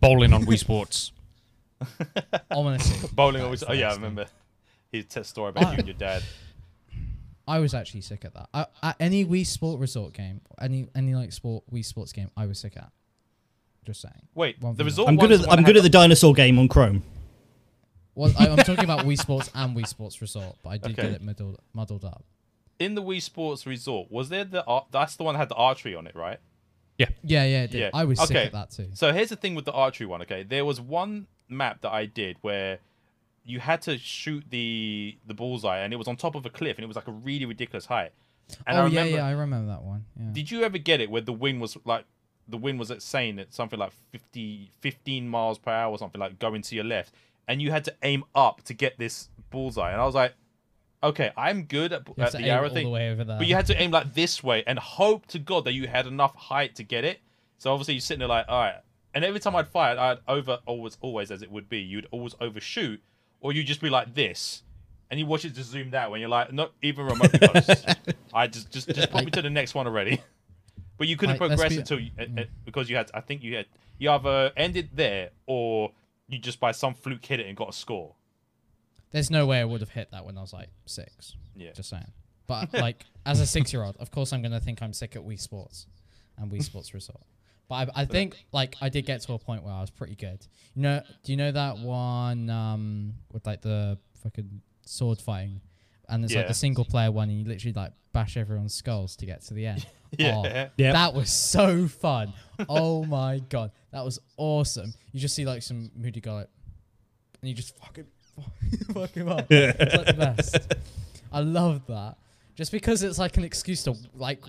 Bowling on Wii Sports. Honestly, Bowling that always. is Oh yeah, I remember his t- story about you and your dad. I was actually sick at that. I, at any Wii Sport Resort game, any any like sport Wii Sports game, I was sick at. Just saying. Wait, One the for resort. I'm good at the I'm good at the dinosaur game on Chrome. Well, I, I'm talking about Wii Sports and Wii Sports Resort, but I did Okay. get it muddled, muddled up. in the Wii Sports Resort. Was there the ar- that's the one that had the archery on it, right? Yeah, yeah, it did. Yeah. I was sick Okay. at that too. So here's the thing with the archery one. Okay, there was one map that I did where you had to shoot the the bullseye, and it was on top of a cliff, and it was like a really ridiculous height. And I oh remember, yeah, yeah, I remember that one. Yeah. Did you ever get it where the wind was like the wind was at saying that something like 50, 15 miles per hour or something like going to your left, and you had to aim up to get this bullseye, and I was like, okay, I'm good at, at the arrow thing, the but you had to aim like this way and hope to God that you had enough height to get it. So obviously you're sitting there like, all right. And every time I'd fire, I'd over always always as it would be, you'd always overshoot, or you'd just be like this, and you watch it just zoomed out when you're like not even remotely close. I just just just put me to the next one already. But you couldn't Like, progress be- until you, uh, because you had. I think you had. You either ended there or you just by some fluke hit it and got a score. There's no way I would have hit that when I was like six. Yeah. Just saying. But like as a six year old, of course I'm gonna think I'm sick at Wii Sports and Wii Sports Resort. But I, I think like I did get to a point where I was pretty good. You know, do you know that one um with like the fucking sword fighting, and it's like Yeah. the single player one, and you literally like bash everyone's skulls to get to the end. Yeah. Oh, Yep. that was so fun. Oh my god, that was awesome. You just see like some moody guy, like, and you just fucking fuck him up. It's like the best. I love that. Just because it's like an excuse to like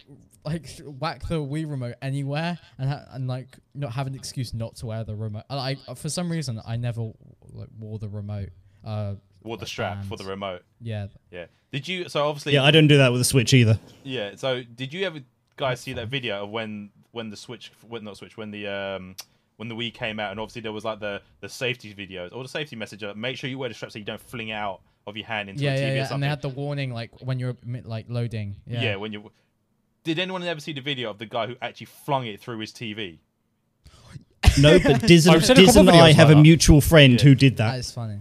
like whack the Wii remote anywhere and ha- and like not have an excuse not to wear the remote. I Like for some reason I never like wore the remote. Uh, Wore the like strap for the remote. Yeah, Yeah. Did you? So obviously. Yeah, I don't do that with the Switch either. Yeah. So did you ever guys see that video of when when the Switch, when not Switch, when the um when the Wii came out, and obviously there was like the the safety videos or the safety message. uh, Make sure you wear the strap so you don't fling out of your hand into yeah, a TV yeah, or yeah. And they had the warning like when you're like loading. yeah. Yeah. When you. Did anyone ever see the video of the guy who actually flung it through his TV? No, but Diz and, I've a Diz and videos I like a mutual friend Yeah. who did that that. is funny.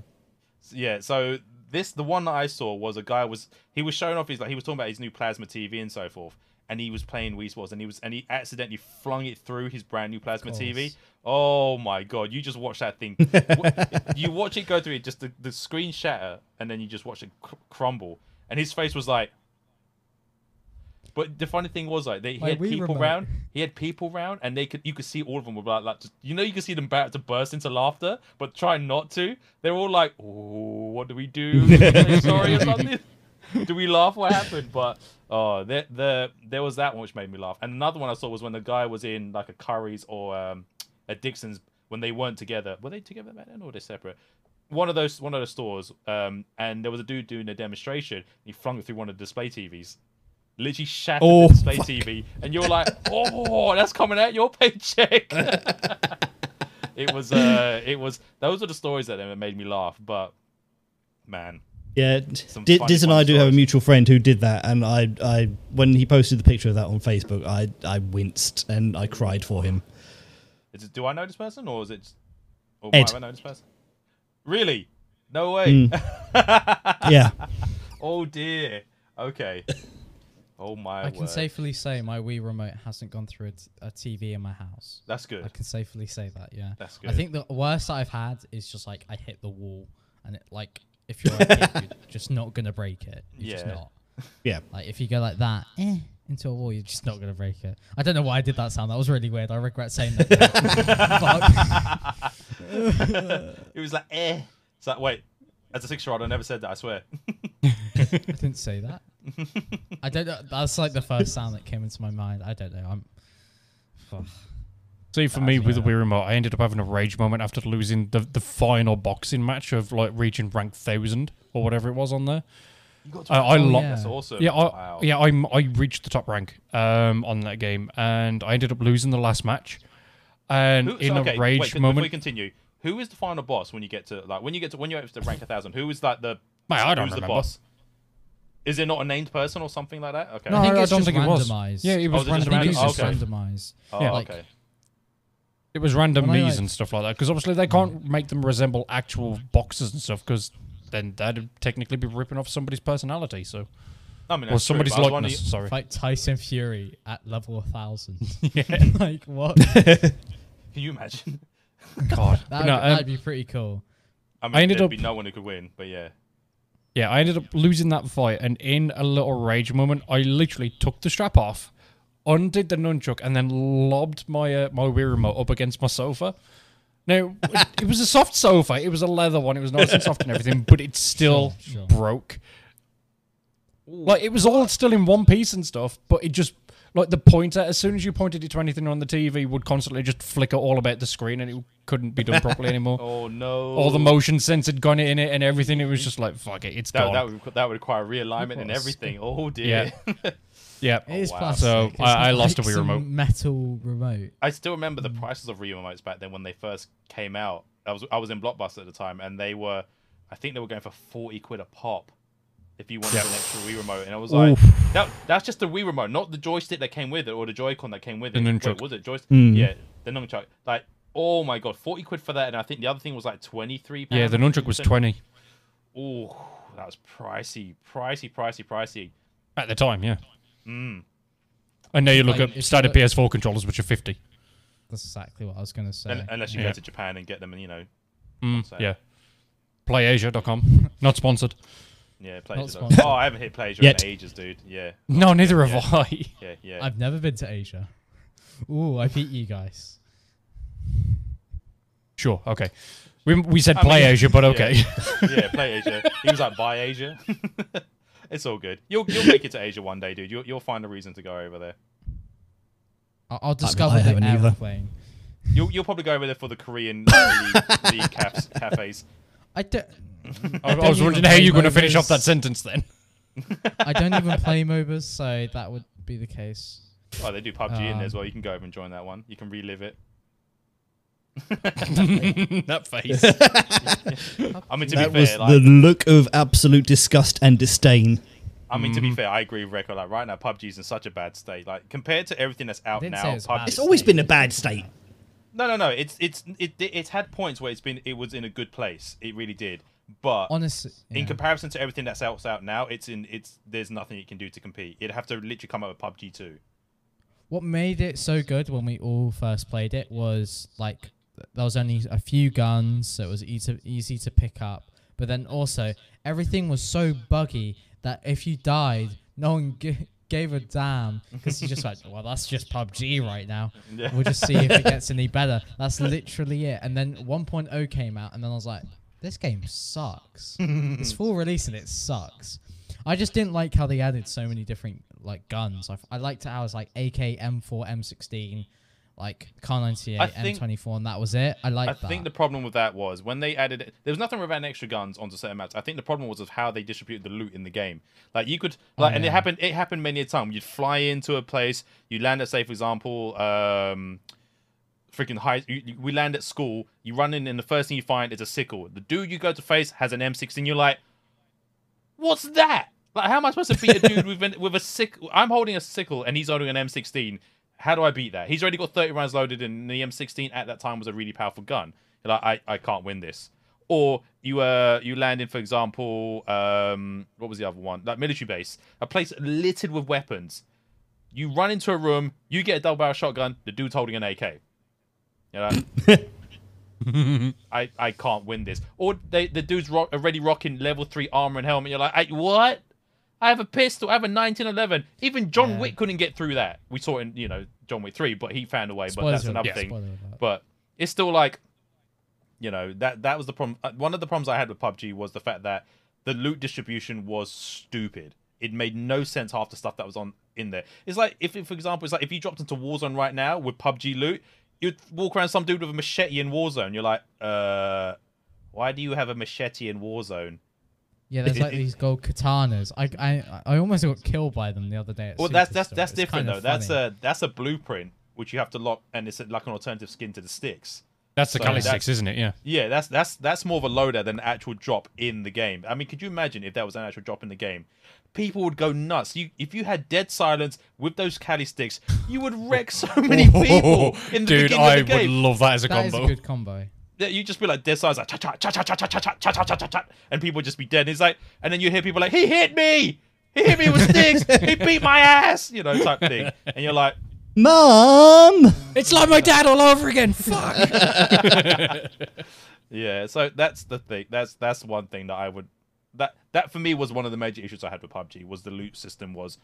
Yeah, so this the one that I saw was a guy was he was showing off his like he was talking about his new plasma TV and so forth, and he was playing Wii Sports and he was and he accidentally flung it through his brand new plasma TV. Oh my god! You just watch that thing. You watch it go through it, just the, the screen shatter, and then you just watch it cr- crumble, and his face was like. But the funny thing was like they, he had people remote. round. He had people round, and they could you could see all of them were like, like just, you know you could see them about to burst into laughter, but try not to. They're all like, "Oh, what do we do? Sorry or something? do we laugh? What happened?" But oh, there the there was that one which made me laugh, and another one I saw was when the guy was in like a Curry's or um, a Dixon's when they weren't together. Were they together back then or were they separate? One of those one of those stores, um, and there was a dude doing a demonstration. He flung it through one of the display TVs literally shattered Oh, the display fuck. TV, and you're like, "Oh, that's coming out your paycheck." it was, uh, it was. Those are the stories that made me laugh. But man, Yeah, Some Di- funny, Diz and I do have a mutual friend who did that, and I, I, when he posted the picture of that on Facebook, I, I winced and I cried for him. is it, do I know this person or is it? Or Ed. might I know this person? Really? No way. Mm. Yeah, oh dear. Okay. Oh my I can word. safely say my Wii remote hasn't gone through a, t- a TV in my house. That's good. I can safely say that, yeah. That's good. I think the worst I've had is just like I hit the wall and it like if you're a kid, you're just not gonna break it. You're just Yeah. not. yeah. Like if you go like that, eh, into a wall, you're just not gonna break it. I don't know why I did that sound. That was really weird. I regret saying that. Fuck. it was like, eh. It's like, wait. As a six-year-old, I never said that. I swear. I didn't say that. I don't know. That's like the first sound that came into my mind. I don't know. I'm. Fuck. See, for me with the. Wii remote, I ended up having a rage moment after losing the the final boxing match of like reaching rank thousand or whatever it was on there. You got I- I Oh, lo- That's awesome. Yeah, I, wow. yeah, I'm I reached the top rank um on that game, and I ended up losing the last match. And Who- in so, okay, a rage wait, Before we continue, who is the final boss when you get to like when you get to when you're up to rank a thousand? Who is like the Mate, I don't who's the boss? Is it not a named person or something like that? Okay. No, I think I it's don't just think it was. randomized. Yeah, it Oh, was is it just random. I think random? it's Okay. just randomized. oh, yeah. like- okay. It was random When I, me's like- and stuff like that. Because obviously they can't make them resemble actual boxes and stuff. Because then that'd technically be ripping off somebody's personality. So, I mean, or that's true, somebody's but I likeness. wondering- Sorry. Fight Tyson Fury at level 1000. yeah. like, what? Can you imagine? God. That But no, would, um, that'd be pretty cool. I mean, ended there'd up- be no one who could win, but yeah. Yeah, I ended up losing that fight, and in a little rage moment, I literally took the strap off, undid the nunchuck, and then lobbed my uh, my Wii remote up against my sofa. Now, it, it was a soft sofa. It was a leather one. It was nice and soft and everything, but it still Sure, sure. broke. Like it was all still in one piece and stuff, but it just like the pointer. As soon as you pointed it to anything on the TV, would constantly just flicker all about the screen, and it couldn't be done properly anymore. Oh no. All the motion sense had gone in it and everything. It was just like fuck it, it's that, gone. that would that would require realignment and everything. Oh dear. Yeah. It is wow. plastic. So, It's I- I lost like a Wii some remote. Metal remote. I still remember the prices of Wii remotes back then when they first came out. I was I was in Blockbuster at the time, and they were, I think they were going for forty quid a pop. if you wanted Yep. an extra Wii remote, and I was like, that, that's just the Wii remote, not the joystick that came with it or the Joy-Con that came with it. nunchuck. Wait, was it joystick? Mm. Yeah, the nunchuck. Like, oh my god, forty quid for that, and I think the other thing was like twenty three. Yeah, the nunchuck was 20 Oh, that was pricey, pricey, pricey, pricey. at the time, yeah. Mm. And now you look Like, at standard you PS4 controllers, which are 50. That's exactly what I was gonna say. Un- unless you Yeah. go to Japan and get them, and you know, Mm, yeah. PlayAsia.com. Not sponsored. yeah, play. Not Asia. sponsored. Oh, I haven't hit PlayAsia Yet. in ages, dude. Yeah, No, neither Yeah. have I. yeah, yeah. I've never been to Asia. Ooh, I beat you guys. Sure, okay. We, we said I mean, PlayAsia, but yeah. okay. yeah, play Asia. He was like, buy Asia. it's all good. You'll you'll make it to Asia one day, dude. You'll you'll find a reason to go over there. I- I'll discover I the haven't either. airplane. You'll you'll probably go over there for the Korean like, league, league cafes, cafes. I don't. I, I don't was wondering how you're going to finish off that sentence then. I don't even play MOBAs, so that would be the case. Oh, they do PUBG in there Um, as well. You can go over and join that one. You can relive it. That face. I mean, to That be was fair, the look of absolute disgust and disdain. I mean, to be Mhm. fair, I agree with Rekro. Like right now, PUBG's in such a bad state. Like compared to everything that's out now, say it's PUBG. It's always been a bad state. No, no, no. It's it's it it's had points where it's been it was in a good place. It really did. But Honestly, in comparison to everything that's out out now, it's in it's there's nothing you can do to compete. It'd have to literally come up with PUBG too. what made it so good when we all first played it was like th- there was only a few guns, so it was easy easy to pick up. But then also everything was so buggy that if you died, no one g- gave a damn because you just like, well, that's just PUBG right now. Yeah. We'll just see if it gets any better. That's literally it. And then 1.0 came out, and then I was like, this game sucks. it's full release and it sucks. I just didn't like how they added so many different like guns. I, I liked how it was like AK, M4, M16, like Kar98, I think- M24, and that was it. I I like that. I think the problem with that was when they added it. There was nothing about extra guns onto certain maps. I think the problem was of how they distributed the loot in the game. Like you could, Oh, like, and it happened. It happened many a time. You'd fly into a place, you land at, say, for example, um, freaking high. You, you- we land at school. You run in, and the first thing you find is a sickle. The dude you go to face has an M16. You're like, what's that? Like, how am I supposed to beat a dude with an, with a sickle? I'm holding a sickle, and he's holding an M16. How do I beat that? He's already got 30 rounds loaded, and the M16 at that time was a really powerful gun. You're like, I, I can't win this. Or you uh you land in, for example, um what was the other one? Like military base, a place littered with weapons. You run into a room, you get a double barrel shotgun, the dude's holding an AK. You know, I, I can't win this. Or they the dude's ro- already rocking level three armor and helmet. You're like, what? I have a pistol. I have a 1911. Even John Yeah. Wick couldn't get through that. We saw it in you know John Wick three, but he found a way. but that's another Yeah, thing. But it's still like, you know, that that was the problem. uh, One of the problems I had with PUBG was the fact that the loot distribution was stupid. It made no sense half the stuff that was on in there. It's like if, if for example, it's like if you dropped into Warzone right now with PUBG loot, you'd walk around some dude with a machete in Warzone. You're like, uh, why do you have a machete in Warzone? Yeah, there's like these gold katanas. I, I I almost got killed by them the other day. At Well, that's that's that's It's different kinda though. That's a that's a blueprint which you have to lock, and it's like an alternative skin to the sticks. That's the So Kali that's- sticks, isn't it? Yeah. Yeah, that's that's that's more of a loader than an actual drop in the game. I mean, could you imagine if that was an actual drop in the game? People would go nuts. You, if you had dead silence with those Kali sticks, you would wreck so many people in the Dude, beginning I of the would game. love that as a That is combo. a good combo. Yeah, you just be like dead silence, like cha cha cha cha cha cha cha cha cha cha cha cha cha, and people just be dead. It's like, and then you hear people like, "He hit me! He hit me with sticks! he beat my ass!" You know, type thing. And you're like, Mom! It's like my dad all over again. Fuck. Yeah, so that's the thing. That's that's one thing that I would that that for me was one of the major issues I had with PUBG was the loot system was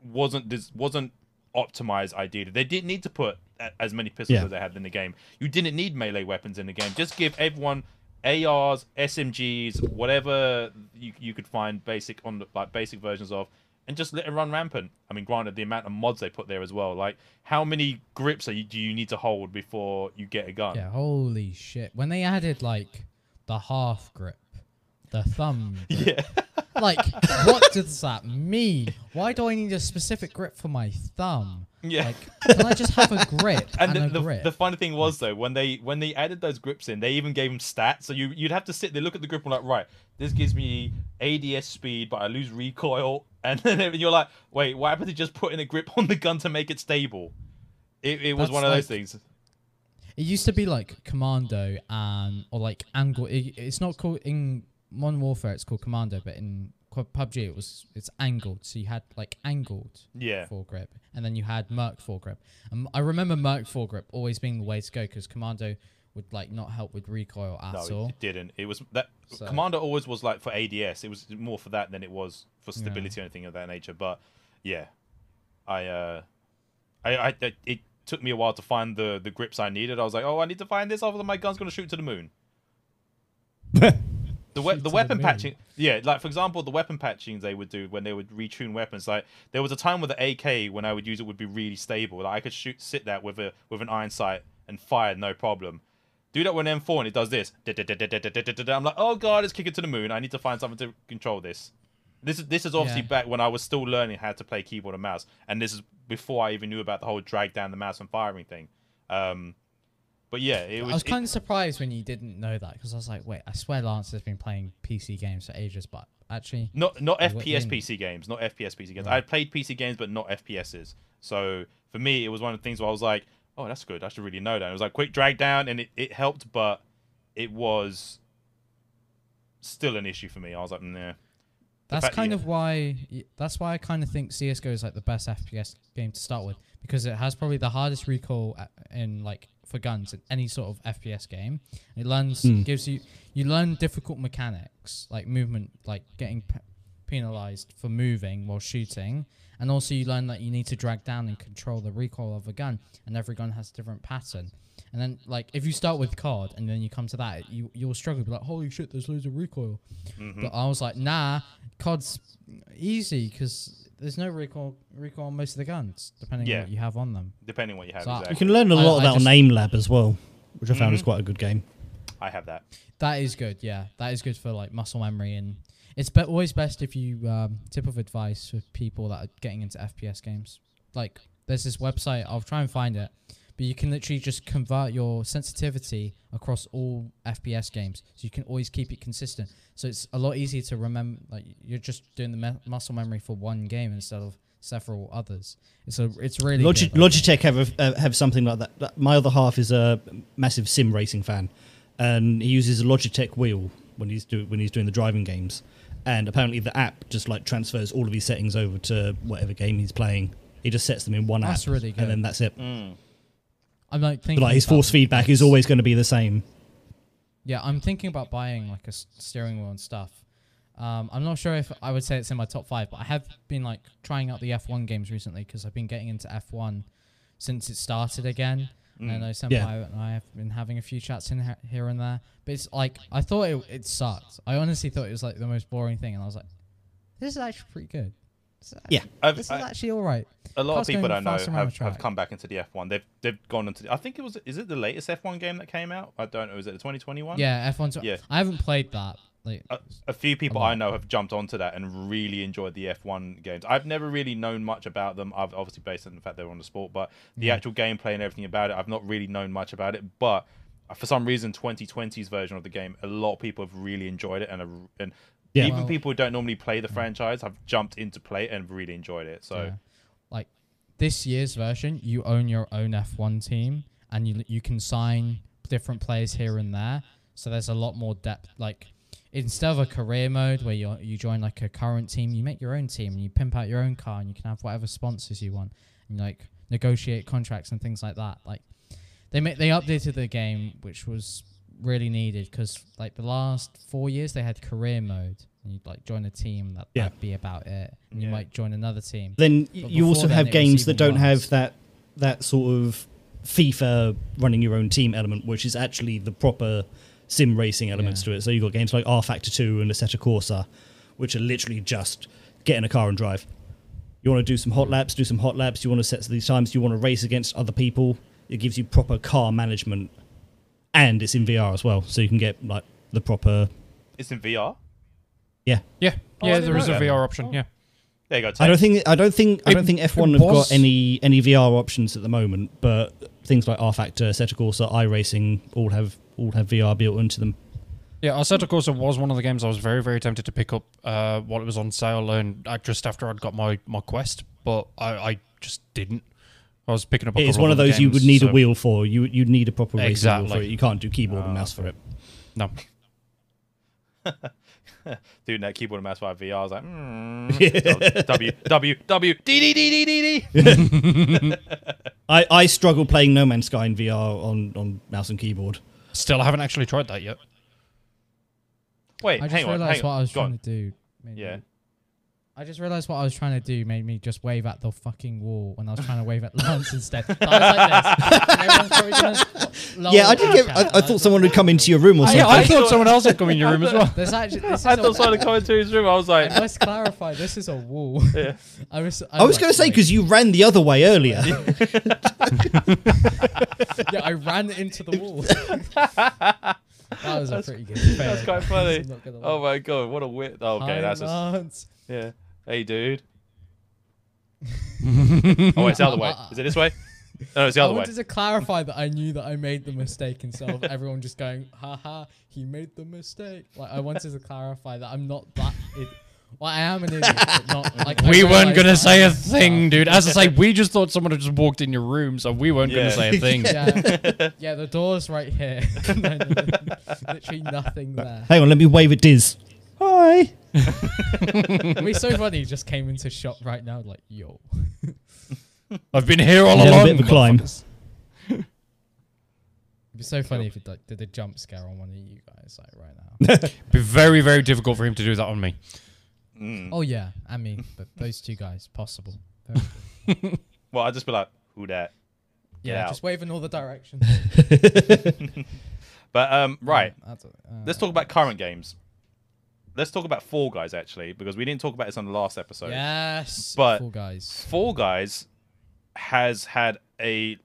wasn't this wasn't optimized ideally. They didn't need to put as many pistols Yeah. as they had in the game. You didn't need melee weapons in the game. Just give everyone ARs, SMGs, whatever you you could find basic on the, like basic versions of and just let it run rampant. I mean, granted, the amount of mods they put there as well. Like, how many grips are you, do you need to hold before you get a gun? Yeah, holy shit. When they added like the half grip, the thumb, grip, Yeah. Like, what does that mean? Why do I need a specific grip for my thumb? Yeah. Like, can I just have a grip and, And the, a the, grip? the funny thing was though, when they when they added those grips in, they even gave them stats. So you you'd have to sit there, look at the grip, and like, right, this gives me ADS speed, but I lose recoil, and then you're like, wait, what happened to just putting a grip on the gun to make it stable? It, it was That's one of those things. It used to be like Commando and or like Angle. It, it's not called in Modern Warfare. It's called Commando, but in PUBG it was it's angled. So you had like angled Yeah. foregrip, and then you had Merc foregrip. And I remember Merc foregrip always being the way to go because Commando would like not help with recoil at No, all. it, didn't. It was that So- Commander always was like for ADS. It was more for that than it was for stability or anything of that nature. But yeah, I uh, I, I it, it took me a while to find the the grips I needed. I was like, oh, I need to find this. Otherwise, my gun's gonna shoot to the moon. The, we- the the weapon moon. patching, yeah, like for example, the weapon patching they would do when they would retune weapons. Like there was a time with the AK when I would use it would be really stable. Like I could shoot, sit that with a with an iron sight and fire no problem. Do that with an M4 and it does this. I'm like, oh god, it's kicking to the moon. I need to find something to control this. This is this is obviously Yeah. back when I was still learning how to play keyboard and mouse, and this is before I even knew about the whole drag down the mouse and firing thing. Um, but yeah, it was. I was it- kind of surprised when you didn't know that because I was like, wait, I swear Lance has been playing PC games for ages, but actually, Not not FPS? PC games, not FPS PC games. Right. I played PC games, but not FPSs. So for me, it was one of the things where I was like, "Oh, that's good. I should really know that." It was like quick drag down, and it, it helped, but it was still an issue for me. I was like, "Nah." That's fact- kind yeah. of why. That's why I kind of think CS:GO is like the best FPS game to start with because it has probably the hardest recoil uh, in like for guns in any sort of FPS game. It learns Hmm. gives you you learn difficult mechanics like movement, like getting pe- penalized for moving while shooting, and also you learn that you need to drag down and control the recoil of a gun, and every gun has a different pattern. And then, like, if you start with COD and then you come to that, you you'll struggle. Be like, holy shit, there's loads of recoil. Mhm. But I was like, nah, COD's easy because there's no recoil recoil on most of the guns, depending Yeah. on what you have on them. Depending what you have, So I- You exactly. can learn a I- lot of I that just- on Aim Lab as well, which I found is Mhm. quite a good game. I have that. That is good, yeah. That is good for like muscle memory, and it's be- always best if you um, tip of advice for people that are getting into FPS games. Like, there's this website. I'll try and find it, but you can literally just convert your sensitivity across all FPS games, so you can always keep it consistent. So it's a lot easier to remember. Like, you're just doing the me- muscle memory for one game instead of several others. It's a, it's really Logi- good, Logitech have a, uh, have something like that. That- My other half is a massive sim racing fan, and he uses a Logitech wheel when he's do, when he's doing the driving games. And apparently, the app just like transfers all of his settings over to whatever game he's playing. He just sets them in one That's app, really good. and then that's it. Mm. I'm like But thinking like his about force feedback is always going to be the same. Yeah, I'm thinking about buying like a steering wheel and stuff. Um, I'm not sure if I would say it's in my top five, but I have been like trying out the F1 games recently because I've been getting into F1 since it started again. And I Mm. know Senpai Yeah. and I have been having a few chats in he- here and there, but it's like I thought it, it sucked. I honestly thought it was like the most boring thing, and I was like, "This is actually pretty good. This is Yeah. actually- I've, this is I, actually all right." a lot of people going that I know faster around have, have come back into the F1. They've they've gone into. The, I think it was. Is it the latest F1 game that came out? I don't know. Is it the 2021? Yeah, F1's. Yeah. I haven't played that. Like, a, a few people lot. I know have jumped onto that and really enjoyed the F1 games. I've never really known much about them. I've obviously based on the fact they were on the sport, but the Yeah. actual gameplay and everything about it, I've not really known much about it. But for some reason, 2020's version of the game, a lot of people have really enjoyed it, and are, and Yeah. even Well- people who don't normally play the franchise have jumped into play and really enjoyed it. So Yeah. like this year's version, you own your own F1 team, and you you can sign different players here and there. So there's a lot more depth. Like instead of a career mode where you you join like a current team, you make your own team and you pimp out your own car and you can have whatever sponsors you want and like negotiate contracts and things like that. Like they make they updated the game, which was really needed because like the last four years they had career mode. And you'd like join a team that Yeah. that'd be about it, and you might join another team. Then But you also then, have games that don't have that that sort of FIFA running your own team element, which is actually the proper sim racing elements Yeah. to it. So you've got games like rFactor 2 and Assetto Corsa, which are literally just get in a car and drive. You want to do some hot laps, do some hot laps. You want to set these times. You want to race against other people. It gives you proper car management, and it's in VR as well, so you can get like the proper. it's in VR. Yeah, Yeah, Oh, yeah, there is know a. VR option. Yeah. There you go. I don't think I don't think I It- don't think F1 have was- got any any VR options at the moment, but things like rFactor, Assetto Corsa, iRacing all have all have VR built into them. Yeah, Assetto Corsa was one of the games I was very, very tempted to pick up uh, while it was on sale, and uh, just after I'd got my, my Quest, but I, I just didn't. I was picking up. A It's one of other those you would games, need a wheel for. You you'd need a proper racing wheel Exactly. for it. You can't do keyboard and mouse for it. No, doing that keyboard and mouse via VR. I was like, mm. W W W D D D D D D. I, I struggle playing No Man's Sky in VR on, on mouse and keyboard. still I haven't actually tried that yet. Wait, I just hang on, realized hang what on. I was Go trying on. to do. made Yeah. Me- I just realized what I was trying to do made me just wave at the fucking wall when I was trying to wave at Lance instead. So I like this. And everyone's probably gonna yeah, I did in get. chat, I, I thought someone would come into your room or I, something. I thought someone else had come in your room as well. There's actually. This is I a- thought someone coming to his room. I was like, let's clarify. This is a wall. Yeah. I was. I was going to say because you ran the other way earlier. yeah, I ran into the wall. that was a pretty good. that's fail. quite funny. I'm not gonna oh lie. Oh my god, what a weird. Okay, Hi, that's a, Lance. Yeah. Hey, dude. oh, wait, it's the other way. Uh-uh. Is it this way? No, it's the I other way. I wanted to clarify that I knew that I made the mistake instead of everyone just going, haha, he made the mistake. Like, I wanted to clarify that I'm not that. Id- well, I am an idiot, but not like. We weren't gonna say a thing, up. dude. As I say, we just thought someone had just walked in your room, so we weren't Yeah. gonna say a thing. Yeah, yeah, the door's right here. No, no, no, Literally nothing there. Hang on, let me wave at Diz. Hi. It'd be so funny. He just came into shop right now, like, yo. I've been here all He's having a along. bit of a climb. It'd be so funny if it like, did a jump scare on one of you guys, like right now. It'd Be very, very difficult for him to do that on me. Mm. oh yeah, I mean, but those two guys, possible. Well, I'd just be like, who that? yeah, just wave in all the directions. But um, right. Yeah, uh, Let's talk about current games. Let's talk about Fall Guys actually, because we didn't talk about this on the last episode. yes, But- Fall guys. Fall Guys has had a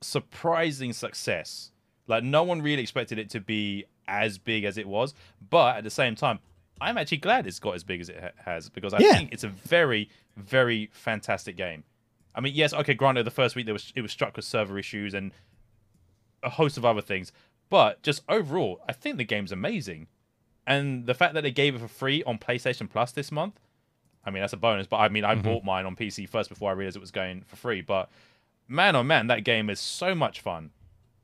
surprising success. Like no one really expected it to be as big as it was, but at the same time, I'm actually glad it's got as big as it ha- has because I Yeah. think it's a very, very fantastic game. I mean, yes, okay, granted, the first week there was it was struck with server issues and a host of other things, but just overall, I think the game's amazing. And the fact that they gave it for free on PlayStation Plus this month, I mean, that's a bonus. But I mean, I bought mine on PC first before I realized it was going for free. But man, oh man, that game is so much fun,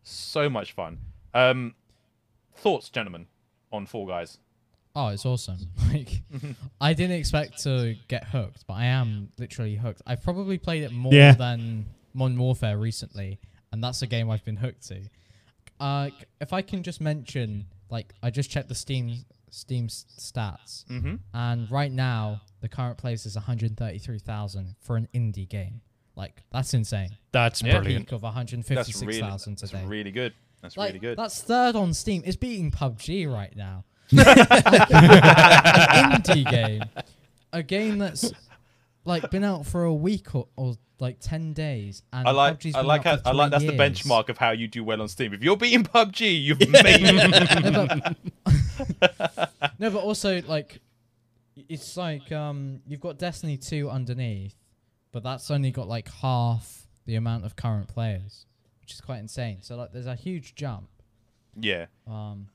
so much fun. Um, thoughts, gentlemen, on Fall Guys? Oh, it's awesome. Like, I didn't expect to get hooked, but I am literally hooked. I've probably played it more Yeah. than Modern Warfare recently, and that's a game I've been hooked to. Uh, if I can just mention, like, I just checked the Steam Steam stats, Mm-hmm. and right now the current place is 133,000 for an indie game. Like, that's insane. That's Yeah. brilliant. Peak of That's really, 156,000 that's really good. That's like, really good. That's third on Steam. It's beating PUBG right now. Indie game, a game that's like been out for a week or, or like ten days, and I like, PUBG's I like, how, I like. That's three the benchmark of how you do well on Steam. If you're beating PUBG, you've made it. no, but, no, but also like it's like um you've got Destiny two underneath, but that's only got like half the amount of current players, which is quite insane. So like there's a huge jump. yeah. Um,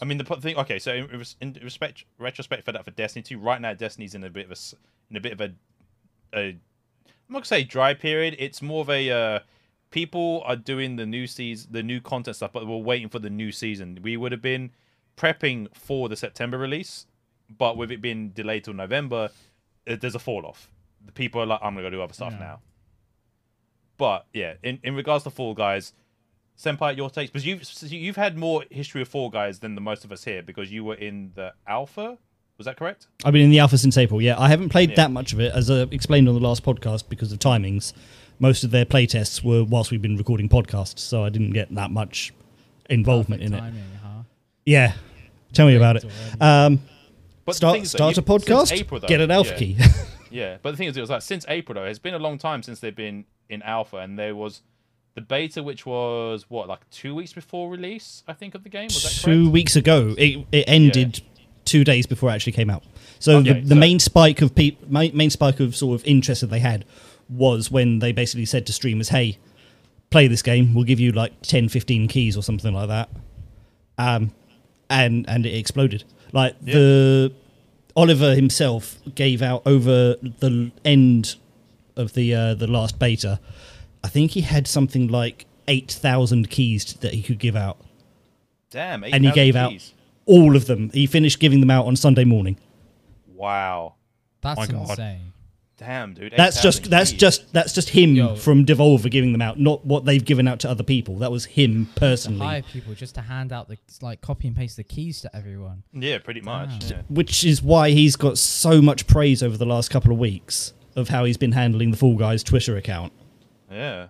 I mean, the thing. Okay, so in, in respect, retrospect for that for Destiny two, right now Destiny's in a bit of a, s- in a bit of a, a, I'm not gonna say dry period. It's more of a, uh, people are doing the new season, the new content stuff, but we're waiting for the new season. We would have been prepping for the September release, but with it being delayed till November, uh, there's a fall off. The people are like, I'm gonna go do other stuff Yeah. now. But yeah, in, in regards to Fall Guys, Senpai, your takes because you've you've had more history of Fall Guys than the most of us here because you were in the alpha. Was that correct? I've been in the alpha since April. Yeah, I haven't played Yeah. that much of it, as I explained on the last podcast because of timings. Most of their playtests were whilst we've been recording podcasts, so I didn't get that much involvement in it. huh? Yeah, tell me about it. Um, But start is start a you- since podcast, April, though- get an alpha yeah. key. Yeah, but the thing is, it was like since April though. It's been a long time since they've been in alpha, and there was the beta, which was what like two weeks before release, I think, of the game. Was that Two correct? weeks ago, it it ended two days before it actually came out. So Okay, the, the so- main spike of peop, main, main spike of sort of interest that they had was when they basically said to streamers, "Hey, play this game. We'll give you like 10, 15 keys or something like that." Um, and and it exploded. Like the Oliver himself gave out over the end of the uh, the last beta. I think he had something like eight thousand keys that he could give out, Damn. and he 8,000 gave out keys. All of them. He finished giving them out on Sunday morning. Wow. That's My God. insane. Damn, dude. That's 8,000 just that's keys. just that's just him Yo. from Devolver giving them out, not what they've given out to other people. That was him To personally, hire people just to hand out the like copy and paste the keys to everyone. Yeah, pretty much. Yeah. which is why he's got so much praise over the last couple of weeks of how he's been handling the Fall Guys Twitter account. yeah.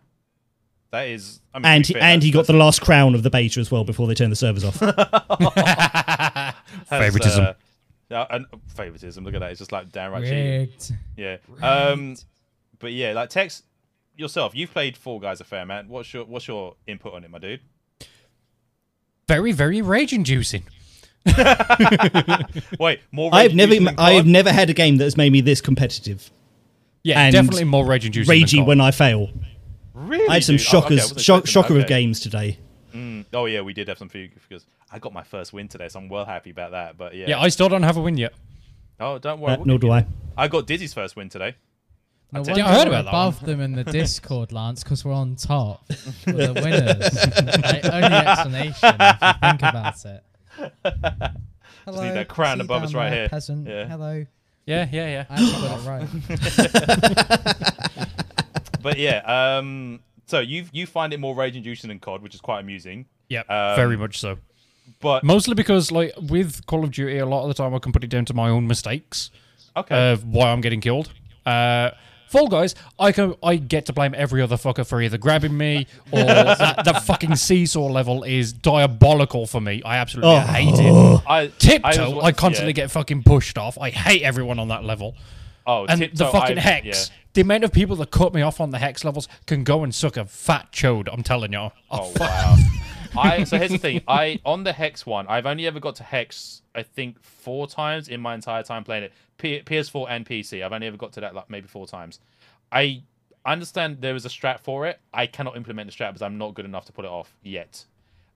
That is. I mean, And he, fair, and he got the last crown of the beta as well before they turned the servers off. Favoritism. Uh, uh, and favoritism. Look at that. It's just like downright cheating. Rigged. Yeah. Um, but yeah, like Tex yourself, you've played Fall Guys a fair amount. What's your what's your input on it, my dude? Very, very rage inducing. Wait, more. I've never I have never had a game that has made me this competitive. Yeah, And definitely more rage inducing. Ragey when I fail. Really. I had some dude? Oh, okay, shockers, shock, shocker that. of games today. Mm, oh yeah, we did have some few because I got my first win today, so I'm well happy about that. But yeah. Yeah, I still don't have a win yet. oh, don't worry. Uh, nor do I. I got Dizzy's first win today. No Yeah, I heard about that above them in the Discord, Lance, because we're on top. We're the winners. like, only explanation if you think about it. Hello, Just need that crown see above down us right there, here. Peasant. Yeah. Hello. Yeah, yeah, yeah. I actually got it right. But yeah, um, so you you find it more rage inducing than COD, which is quite amusing. Yep, Um, very much so. But Mostly because, like, with Call of Duty, a lot of the time I can put it down to my own mistakes okay, of why I'm getting killed. Uh, Fall Guys, I can I get to blame every other fucker for either grabbing me or that, that fucking seesaw level is diabolical for me. I absolutely Oh. hate it. I Tiptoe, was- I, constantly yeah. get fucking pushed off. I hate everyone on that level. Oh And the fucking I- hex, yeah. the amount of people that cut me off on the hex levels can go and suck a fat chode. I'm telling you. Oh wow. I so here's the thing. I on the hex one, I've only ever got to hex I think four times in my entire time playing it. P- PS4 and PC. I've only ever got to that like maybe four times. I understand there is a strat for it. I cannot implement the strat because I'm not good enough to put it off yet.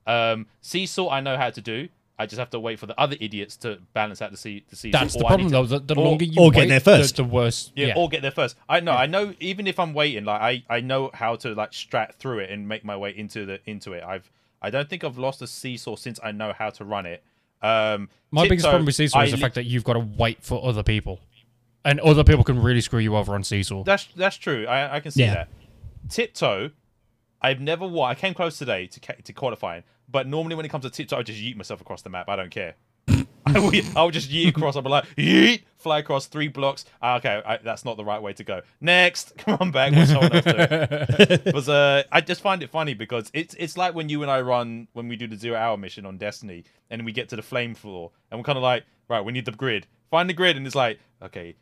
Um, seesaw I know how to do. I just have to wait for the other idiots to balance out the sea the seesaw. That's the or I problem, to- though. The, the or- longer you or get there first. the, worse. Yeah, Yeah, or get there first. I know. I know. Even if I'm waiting, like I, I know how to like strat through it and make my way into the into it. I've I don't think I've lost a seesaw since I know how to run it. Um, My biggest problem with Seesaw I is the li- fact that you've got to wait for other people. And other people can really screw you over on Seesaw. that's that's true. I I can see Yeah. that. Tiptoe, I've never won. I came close today to ca- to qualifying, but normally when it comes to tiptoe, I just yeet myself across the map. I don't care. I will, I will just yeet across. I'll be like, yeet, fly across three blocks. Ah, okay, I, that's not the right way to go. Next, come on back. What's someone else? Because uh, I just find it funny because it's it's like when you and I run when we do the zero hour mission on Destiny and we get to the flame floor and we're kind of like, right, we need the grid. Find the grid and it's like, okay,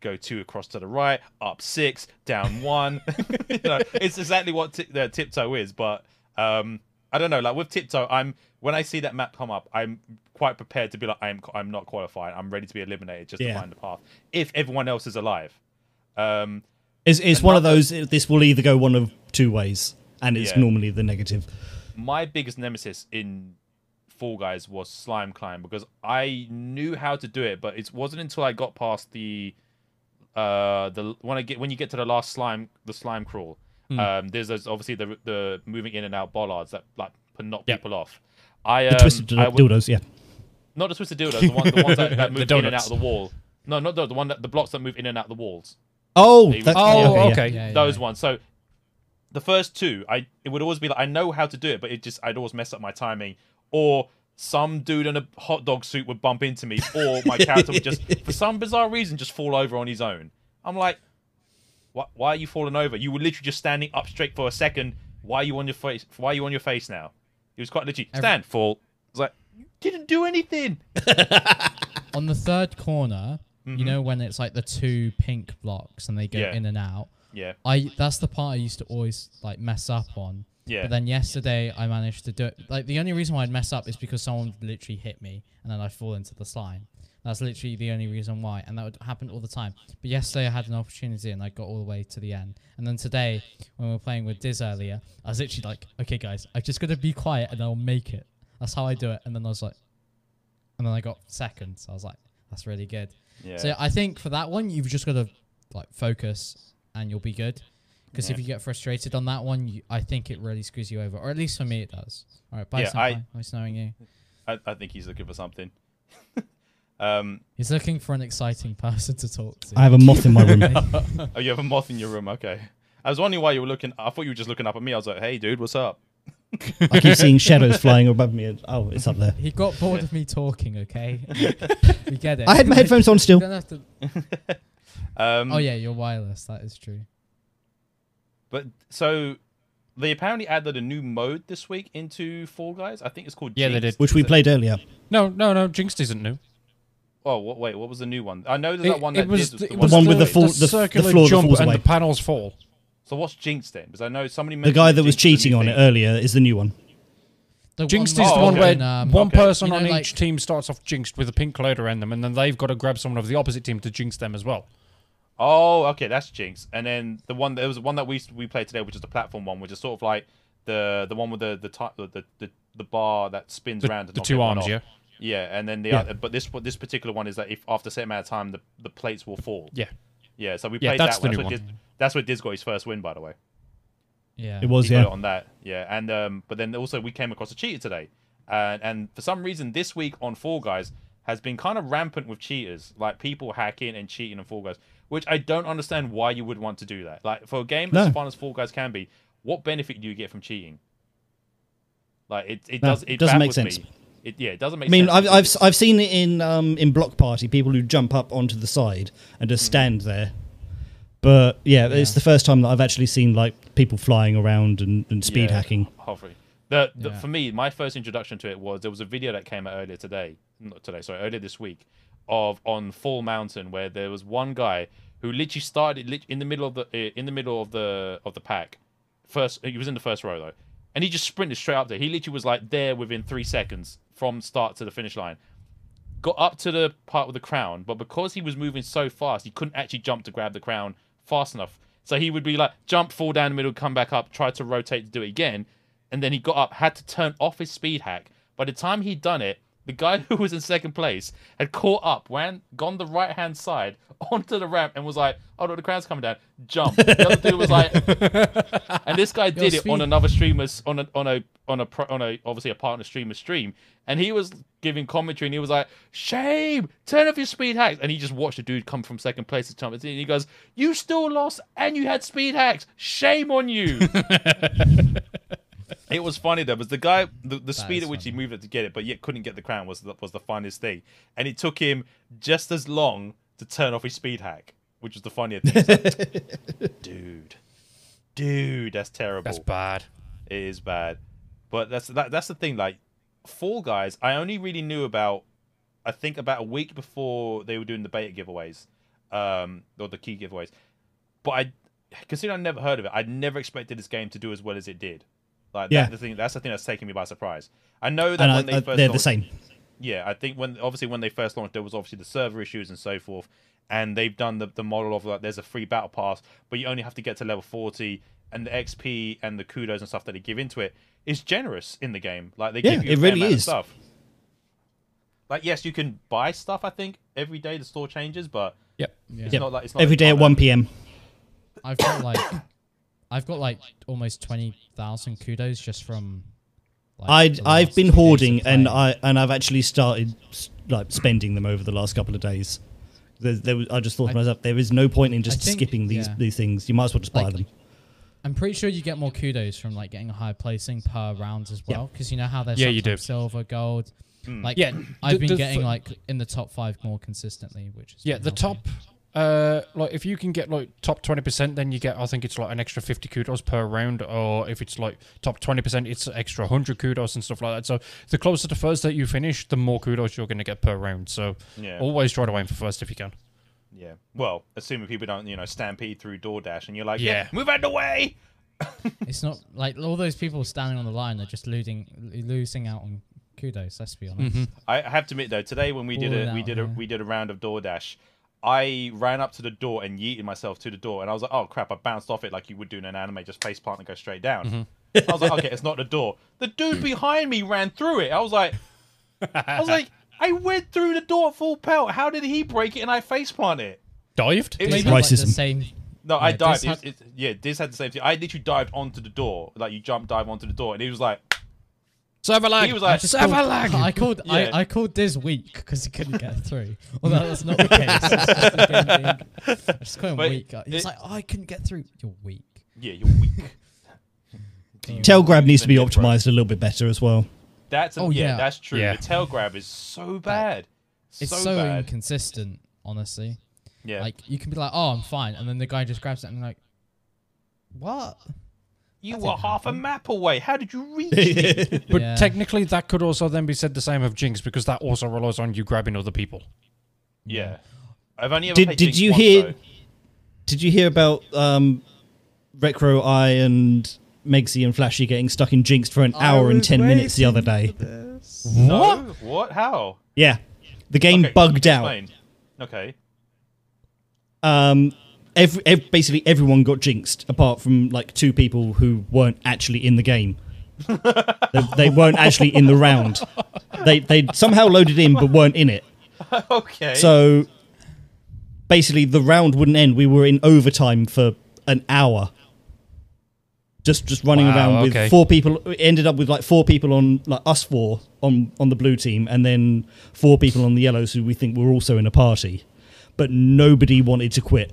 go two across to the right, up six, down one. you know, it's exactly what t- the tiptoe is. But um, I don't know. Like with tiptoe, I'm when I see that map come up, I'm quite prepared to be like, I'm I'm not qualified. I'm ready to be eliminated just Yeah. to find the path if everyone else is alive. Um, It's, it's one of those. This will either go one of two ways, and it's Yeah. normally the negative. my biggest nemesis in Fall Guys was slime climb because I knew how to do it, but it wasn't until I got past the uh the when I get when you get to the last slime the slime crawl. Hmm. Um, there's, there's obviously the the moving in and out bollards that like knock Yep. people off. I The um, twisted I w- dildos, yeah. not the twisted dildos, the, one, the ones that, that move in and out of the wall. No, not the, the one that the blocks that move in and out of the walls. Oh, They- that, Oh, yeah, okay. Yeah, yeah, those yeah. ones. So the first two, I it would always be like I know how to do it, but it just I'd always mess up my timing, or some dude in a hot dog suit would bump into me, or my character would just for some bizarre reason just fall over on his own. I'm like, what? Why are you falling over? You were literally just standing up straight for a second. Why are you on your face? Why are you on your face now? He was quite literally Every- stand, fall. I was like, you didn't do anything. On the third corner, you know when it's like the two pink blocks and they go Mm-hmm. Yeah. in and out. Yeah, I that's the part I used to always like mess up on. yeah. But then yesterday I managed to do it. Like the only reason why I'd mess up is because someone literally hit me and then I fall into the slime. That's literally the only reason why, and that would happen all the time. But yesterday I had an opportunity and I got all the way to the end. And then today, when we were playing with Diz earlier, I was literally like, "Okay, guys, I just gotta be quiet and I'll make it." That's how I do it. And then I was like, and then I got second. So I was like, "That's really good." Yeah. So I think for that one, you've just got to like focus and you'll be good. Because if you get frustrated on that one, you, I think it really screws you over, or at least for me it does. All right, bye, Yeah, I-. Nice knowing you. I, I think he's looking for something. um, He's looking for an exciting person to talk to. I have a moth in my room. oh, you have a moth in your room. Okay. I was wondering why you were looking. I thought you were just looking up at me. I was like, "Hey, dude, what's up?" I keep seeing shadows flying above me. and- Oh, it's up there. he got bored of me talking. Okay, we get it. I had my headphones on You still. don't have to- Um, Oh yeah, you're wireless. That is true. But so they apparently added a new mode this week into Fall Guys. I think it's called. Yeah, they did. Which we it- played earlier. No, no, no. Jinxed isn't new. Oh, what, wait, what was the new one? I know there's that It, one it that was did, the, the it one was one with the did full- the, the- the circular floor jump falls and away. the panels fall. So what's Jinx then? Because I know somebody The guy that was Jinx is cheating on it earlier is the new one. The Jinxed one is the Oh, one okay. where um, one Okay. person You on know, like- each team starts off jinxed with a pink cloud around them, and then they've got to grab someone of the opposite team to jinx them as well. Oh, okay, that's Jinx. And then the one there was one that we we played today, which is the platform one, which is sort of like the the one with the the ti- the the, the bar that spins The, around. to the two everyone arms, off. yeah. Yeah, and then the Yeah. other, but this this particular one is that if after a certain amount of time the the plates will fall. Yeah. Yeah, so we Yeah, played that's that the one. new That's, what one. Diz, that's where Diz got his first win, by the way. Yeah. It was, he got yeah. it on that. Yeah, and um, but then also we came across a cheater today, and and for some reason this week on Fall Guys has been kind of rampant with cheaters, like people hacking and cheating on Fall Guys, which I don't understand why you would want to do that. Like for a game No. as fun as Fall Guys can be, what benefit do you get from cheating? Like it, it No, does it it doesn't make sense. me. It, yeah, it doesn't make I mean. I've, I've I've seen it in um in Block Party people who jump up onto the side and just stand there. But yeah, it's the first time that I've actually seen like people flying around and, and speed Yeah, hacking. Hovering. The, the, Yeah. For me, my first introduction to it was there was a video that came out earlier today, not today, sorry, earlier this week, of on Fall Mountain where there was one guy who literally started in the middle of the eh, in the middle of the of the pack. First, he was in the first row though, and he just sprinted straight up there. He literally was like there within three seconds from start to the finish line. Got up to the part with the crown, but because he was moving so fast, he couldn't actually jump to grab the crown fast enough. So he would be like jump, fall down the middle, come back up, try to rotate to do it again, and then he got up, had to turn off his speed hack. By the time he'd done it, the guy who was in second place had caught up, went, gone the right hand side onto the ramp, and was like, "Oh no, the crowd's coming down." Jump. The other dude was like, and this guy did it on another streamer's on a on a on a on a obviously a partner streamer stream, and he was giving commentary, and he was like, "Shame, turn off your speed hacks," and he just watched the dude come from second place to jump, and he goes, "You still lost, and you had speed hacks. Shame on you." It was funny though, was the guy the, the speed at which he moved it to get it, but yet couldn't get the crown was the, was the funniest thing, and it took him just as long to turn off his speed hack, which was the funniest thing. Like, dude, dude, that's terrible. That's bad. It is bad, but that's that, that's the thing. Like Fall Guys, I only really knew about, I think about a week before they were doing the beta giveaways, um, or the key giveaways. But I, considering I never heard of it, I never expected this game to do as well as it did. Like Yeah. that, the thing, that's the thing that's taking me by surprise. I know that And uh, when I, they I, first they're the same. yeah, I think when obviously when they first launched, there was obviously the server issues and so forth, and they've done the, the model of like there's a free battle pass, but you only have to get to level forty, and the XP and the kudos and stuff that they give into it is generous in the game. Like they Yeah, give you it really is. stuff. Like yes, you can buy stuff. I think every day the store changes, but Yep. Yeah. it's Yep. not like it's not Every a day at one p.m. I've got like, I've got like almost twenty thousand kudos just from. Like, I I've been two days of hoarding and. I and I've actually started like spending them over the last couple of days. There, there was, I just thought to I- myself, there is no point in just think- skipping these yeah. these things. You might as well just buy Like, them. I'm pretty sure you get more kudos from like getting a higher placing per round as well, because you know how there's Yeah, you do. silver, gold. Hmm. Like Yeah, I've the- been the getting f- like in the top five more consistently, which is Yeah, the helping. top, uh, like if you can get like top twenty percent, then you get I think it's like an extra fifty kudos per round, or if it's like top twenty percent, it's extra hundred kudos and stuff like that. So the closer to first that you finish, the more kudos you're going to get per round. So Yeah. always try to aim for first if you can. Yeah. Well, assuming people don't, you know, stampede through DoorDash, and you're like, Yeah. yeah, move out of the way. It's not like all those people standing on the line are just losing losing out on kudos. Let's be honest. Mhm. I have to admit though, today when we did Balling a we did a here. we did a round of DoorDash, I ran up to the door and yeeted myself to the door, and I was like, "Oh crap!" I bounced off it like you would do in an anime, just face plant and go straight down. Mm-hmm. I was like, "Okay, it's not the door." The dude mm. behind me ran through it. I was like, I was like, I went through the door full pelt. How did he break it and I face plant it? Dived? It- Maybe It's like the racism. same. No, I Yeah, dived. Diz It was- had- it- yeah, Diz had the same thing. I literally dived onto the door, like you jump dive onto the door, and he was like, Server lag. he was like, just Server called- lag! I called Yeah. I, I called Diz weak because he couldn't get through. Although that's not the case. It's just the game being- I just call him But weak. He's it- like, oh, I couldn't get through. You're weak. "Yeah, you're weak." Tail grab needs to be different. optimized a little bit better as well. That's a, Oh, yeah, yeah. that's true. Yeah. The tail grab is so bad. It's so, so, bad. inconsistent, honestly. yeah, Like you can be like, oh, I'm fine, and then the guy just grabs it and like, what? You were half a map away. How did you reach me? But Yeah. technically, that could also then be said the same of Jinx because that also relies on you grabbing other people. yeah, I've only ever Did- played did Jinx you once, hear- though. Did you hear about um, Rekro I and Megsy and Flashy getting stuck in Jinx for an hour and ten minutes the other day? No? What? How? Yeah, the game Okay, bugged out. explain. Okay. Um, every, ev- basically everyone got jinxed apart from like two people who weren't actually in the game. they, they weren't actually in the round. They they somehow loaded in but weren't in it. okay. So basically, the round wouldn't end. We were in overtime for an hour. Just just running Wow, around with okay. four people. Ended up with like four people on like us four on on the blue team, and then four people on the yellows who we think were also in a party. But nobody wanted to quit.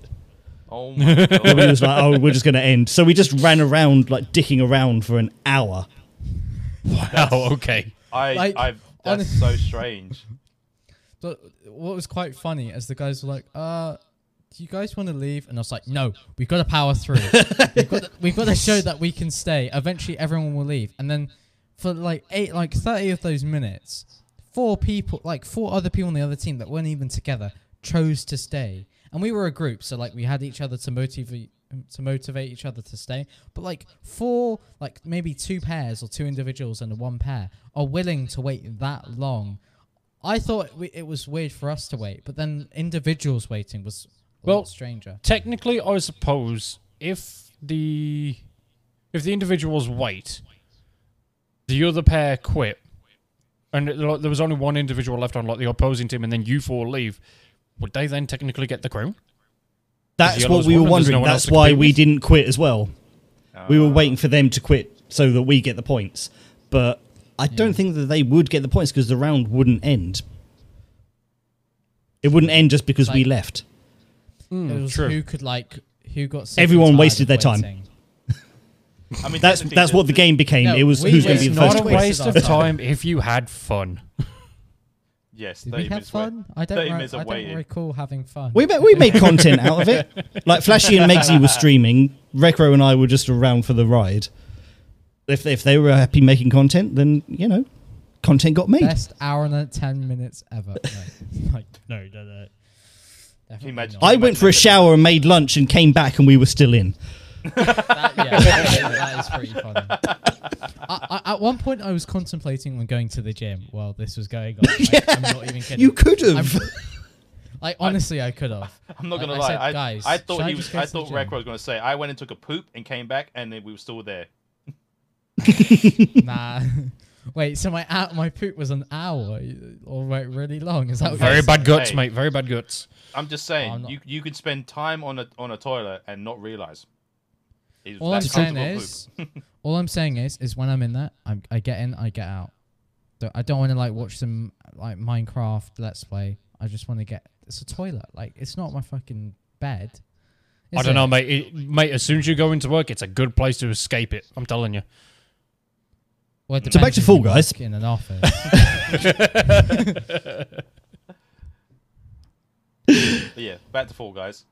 Oh my god. Nobody was like, "Oh, we're just going to end." So we just ran around like dicking around for an hour. Oh, okay. I, Like, I've. on- That's so strange. But what was quite funny is the guys were like, uh, do you guys want to leave? And I was like, no, we've got to power through. we've, got to, we've got to show that we can stay. Eventually, everyone will leave. And then for like eight, like 30 of those minutes, four people, like four other people on the other team that weren't even together, chose to stay. And we were a group, so like we had each other to motivate um, to motivate each other to stay. But like four, like maybe two pairs or two individuals and one pair are willing to wait that long. I thought we, it was weird for us to wait, but then individuals waiting was a Well, lot stranger. Technically, I suppose if the if the individuals wait, the other pair quit, and it- like, there was only one individual left on like the opposing team, and then you four leave, would they then technically get the crown? That's yellows what we were won and there's no wondering. That's why we with? didn't quit as well. We were Ah. waiting for them to quit so that we get the points. But I don't think that they would get the points because the round wouldn't end. It wouldn't end just because we left. it was true. who could like who got. Everyone wasted of their time. I mean, That's technically that's what the game became. No, it was who's going to be the first not a waste of time if you had fun. Yes. Did 30 we have minutes fun? I don't. Re- minutes I don't waiting. recall having fun. We ma- we made content out of it. Like Flashy and Megsy were streaming. Rekro and I were just around for the ride. If if they were happy making content, then you know, content got made. Best hour and ten minutes ever. No. like no, no, no. Definitely imagine- not. I went for a shower and made lunch and came back and we were still in. That, yeah, that is pretty funny. I, I, at one point, I was contemplating on going to the gym while this was going on. Like, I'm not even kidding. You could have. I'm- like honestly, I could have. I'm not Like gonna I lie. said, guys, I should thought I he was. I thought gym? Rekro was gonna say I went and took a poop and came back and then we were still there. Nah. Wait, so my out my poop was an hour or wait really long? Is that what Very bad guts, Hey. mate. Very bad guts. I'm just saying I'm not- you you could spend time on a on a toilet and not realize. It was All I'm saying is, all I'm saying is, is when I'm in that, I'm, I get in, I get out. Don't- I don't want to like watch some like Minecraft Let's Play. I just want to get. It's a toilet. Like it's not my fucking bed. I don't know, mate. It, mate, as soon as you go into work, it's a good place to escape it. I'm telling you. Well, So back to if Fall Guys. in an office. Yeah, back to Fall Guys.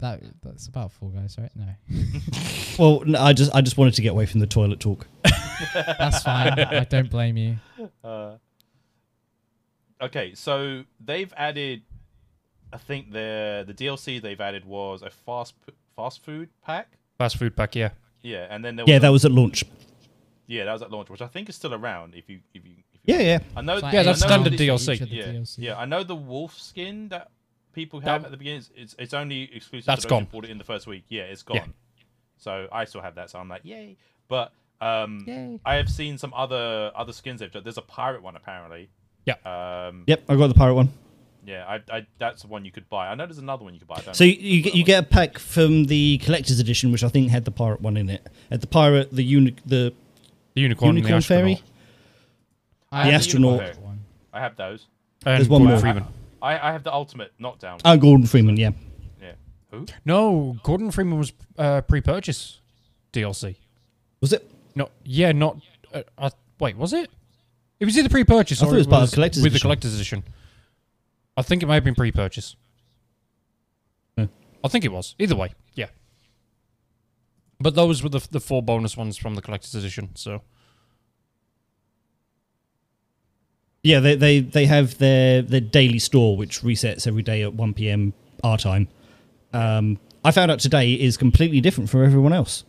That that's about Fall Guys, right? No, well, no, I just I just wanted to get away from the toilet talk. that's fine. I don't blame you. Uh, okay, so they've added. I think the the DLC they've added was a fast p- fast food pack. Fast food pack, yeah. Yeah, and then there Yeah, a- that was at launch. yeah that was at launch, which I think is still around. If you if you if you Yeah, want. yeah. I know. It's like Yeah, that's know standard the- DLC. each of the Yeah, DLC. yeah. I know the wolf skin that people have That- at the beginning. It's it's only exclusive. That's to gone. Bought it in the first week. Yeah, it's gone. Yeah. So I still have that. So I'm like, yay! But um, Yay. I have seen some other other skins they've done. There's a pirate one apparently. Yeah. Um, Yep, I got the pirate one. yeah. I, I that's the one you could buy. I know there's another one you could buy. I don't So know you, you, get, you one get a pack from the collector's edition, which I think had the pirate one in it. At the pirate, the uni- the The unicorn, and the unicorn fairy. astronaut. I The astronaut. unicorn one. I have those. And There's one Gordon more. Freeman. I, I have the ultimate knockdown. Oh, Gordon Freeman, yeah. yeah. Who? No, Gordon Freeman was uh, pre-purchase DLC. Was it? No, yeah, not. Uh, uh, wait, was it? It was either pre-purchase I or it was part of collector's with the collector's edition. I think it may have been pre-purchase. Yeah. I think it was. Either way, yeah. But those were the the four bonus ones from the collector's edition. So Yeah, they, they, they have their, their daily store, which resets every day at 1 p.m. our time. Um, I found out today is completely different from everyone else.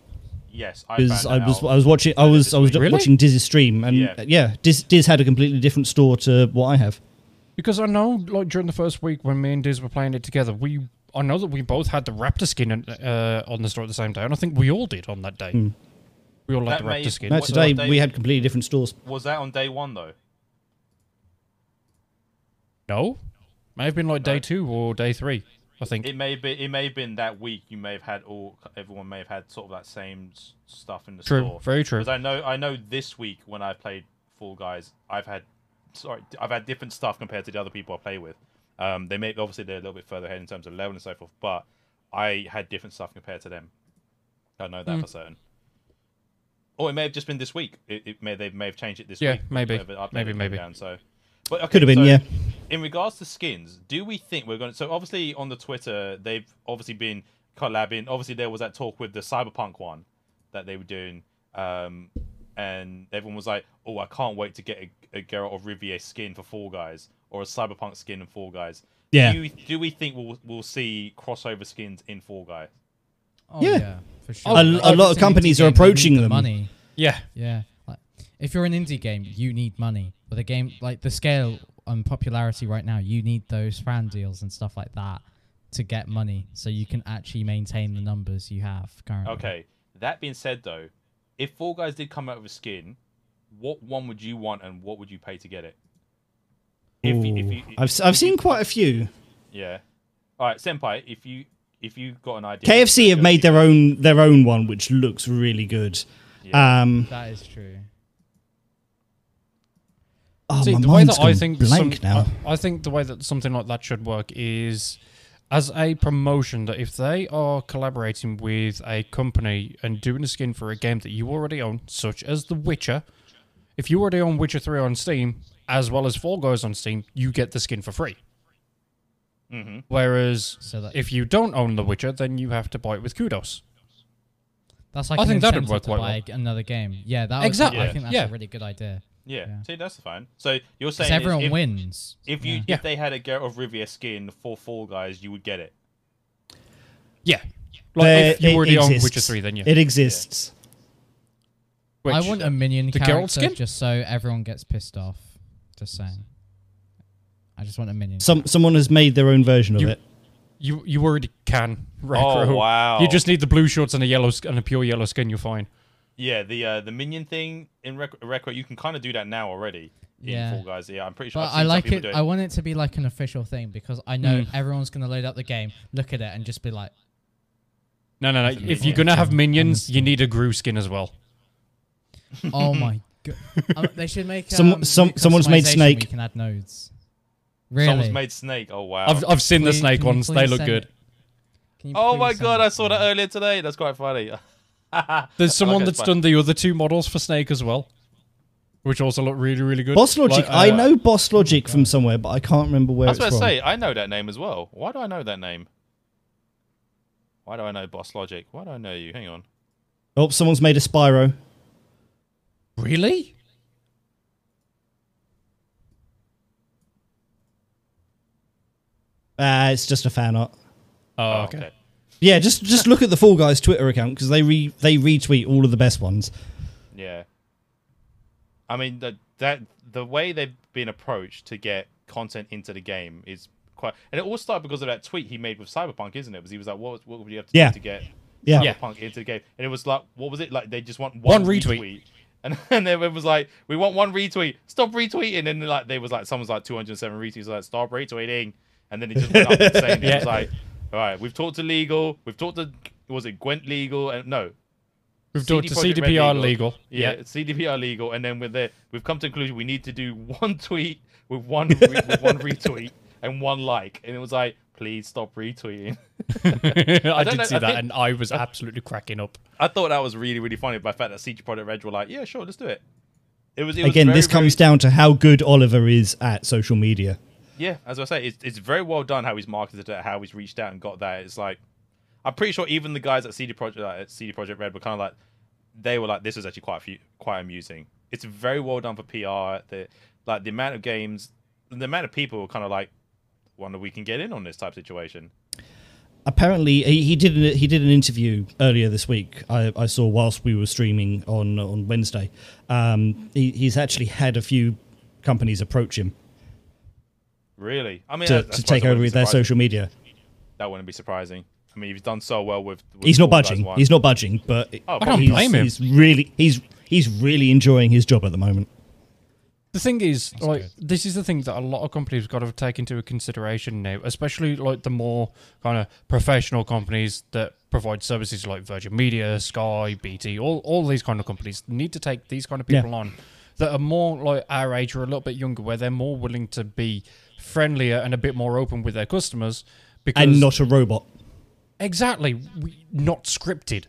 Yes, I Because found I was out. I was watching I was I was Really? watching Diz's stream and Yeah. yeah, yeah Diz, Diz had a completely different store to what I have. because I know, like during the first week when me and Diz were playing it together, we I know that we both had the Raptor skin uh, on the store at the same day, and I think we all did on that day. Hmm. We all had the Raptor skin. No, today what day- we had completely different stores. Was that on day one though? No, may have been like day two or day three. I think. It may be. It may have been that week. You may have had all. Everyone may have had sort of that same stuff in the True, store. very true. Because I know. I know this week when I played Fall Guys, I've had. Sorry, I've had different stuff compared to the other people I play with. Um, they may obviously they're a little bit further ahead in terms of level and so forth, but I had different stuff compared to them. I know that Mm. for certain. Or it may have just been this week. It, it may they may have changed it this week. Yeah, week. maybe. Maybe, maybe. Down, so, but okay, Could have been, so yeah. In regards to skins, do we think we're going to? So obviously on the Twitter, they've obviously been collabing. Obviously there was that talk with the Cyberpunk one that they were doing, um, and everyone was like, "Oh, I can't wait to get a, a Geralt of Rivia skin for Fall Guys or a Cyberpunk skin in Fall Guys." Yeah. Do, you, do we think we'll we'll see crossover skins in Fall Guys? Oh, Yeah. yeah. for sure. A- a lot of companies are approaching need the them. Money. yeah, Yeah. Like, if you're an indie game, you need money. With a game like the scale and popularity right now, you need those fan deals and stuff like that to get money, so you can actually maintain the numbers you have currently. Okay. That being said, though, if Fall Guys did come out with a skin, what one would you want, and what would you pay to get it? If you, if Ooh. you, I've, s- I've seen quite a few. yeah. All right, Senpai. If you if you got an idea, KFC have made their own their own one, which looks really good. Yeah. Um, That is true. Oh, See, my the way mind's that I think blank some, now. I, I think the way that something like that should work is as a promotion that if they are collaborating with a company and doing a skin for a game that you already own, such as The Witcher, if you already own Witcher 3 on Steam, as well as Fall Guys on Steam, you get the skin for free. Mhm. Whereas So that if you don't own The Witcher, then you have to buy it with kudos. that's like I an think that'd incentive work to quite buy another game. Yeah, that was, Exactly. I think that's Yeah. a really good idea. Yeah. Yeah. See, that's fine. So you're Because saying everyone if, wins. If you Yeah. Yeah. if they had a Geralt of Rivia skin for Fall Guys, you would get it. Yeah. Like There- if you it already own exists. Witcher 3, then yeah. It exists. Which- I want a uh, minion the Geralt character skin? just so everyone gets pissed off. Just saying. I just want a minion. Some someone has made their own version of it. You you already can. Oh Rekro. wow! You just need the blue shorts and a yellow and a pure yellow skin. You're fine. Yeah the uh, the minion thing in Rec- Record. You can kind of do that now already in Yeah. Fall Guys. Yeah, I'm pretty sure. But I've seen some like people it. do I want it to be like an official thing because I know Mm. everyone's gonna load up the game, look at it, and just be like, No, no, no. If bit you're gonna have on- on minions, you need a Gru skin as well. "Oh my god!" um, they should make Some- um, some- new someone's made Snake. where You can add nodes. Really? Someone's made Snake. Oh wow! I've I've seen the snake ones. They look good. Can you oh my god! it I saw that earlier today. That's quite funny. There's someone Okay, that's fine. done the other two models for Snake as well, which also look really really good. Boss Logic. Like, I uh, know Boss Logic from somewhere, but I can't remember where I was it's about to say I know that name as well. Why do I know that name? Why do I know Boss Logic? Why do I know you? Hang on. Oh, someone's made a Spyro. Really? Ah, it's just a fan art. Oh, okay. Yeah, just just look at the Fall Guys Twitter account because they re they retweet all of the best ones. Yeah. I mean that that the way they've been approached to get content into the game is quite. And it all started because of that tweet he made with Cyberpunk, isn't it? Because he was like, "What what would you have to Yeah. do to get Yeah. Yeah. Cyberpunk into the game?" And it was like, "What was it like? They just want One one, retweet. And, and then it was like, we want one retweet. Stop retweeting. And then like they was like, someone's like 207 retweets. Like, stop retweeting. And then it just went up insane. It Yeah. was like, all right, we've talked to legal. We've talked to was it Gwent legal? And no, We've done to CD Projekt CDPR legal. yeah, Yeah. CDPR legal, and then with the we've come to the conclusion we need to do one tweet with one re- with one retweet and one like, and it was like, please stop retweeting. I, don't did know, see I that, think- and I was absolutely cracking up. I thought that was really really funny by the fact that CD Projekt Red were like, yeah, sure, let's do it. It was it was Again, very, this comes very- down to how good Oliver is at social media. Yeah, as I say, it's, it's very well done how he's marketed it, how he's reached out and got that. It's like I'm pretty sure even the guys at CD Projekt at CD Projekt Red were kind of like they were like this is actually quite a few, quite amusing. It's very well done for PR. The like the amount of games, the amount of people were kind of like wonder we can get in on this type of situation. apparently he, he did an, he did an interview earlier this week. I, I saw whilst we were streaming on on Wednesday. Um, he, he's actually had a few companies approach him Really, I mean, to, I- I to take over wouldn't their social media. That wouldn't be surprising. I mean, he's done so well with. with He's not budging. He's not budging, but Oh, I don't he's, blame him. he's really he's he's really enjoying his job at the moment. The thing is, like, good. this is the thing that a lot of companies got to take into consideration now, especially like the more kind of professional companies that provide services like Virgin Media, Sky, BT, all all these kind of companies need to take these kind of Yeah. people on that are more like our age or a little bit younger, where they're more willing to be friendlier and a bit more open with their customers. Because And not a robot. Exactly, we, not scripted.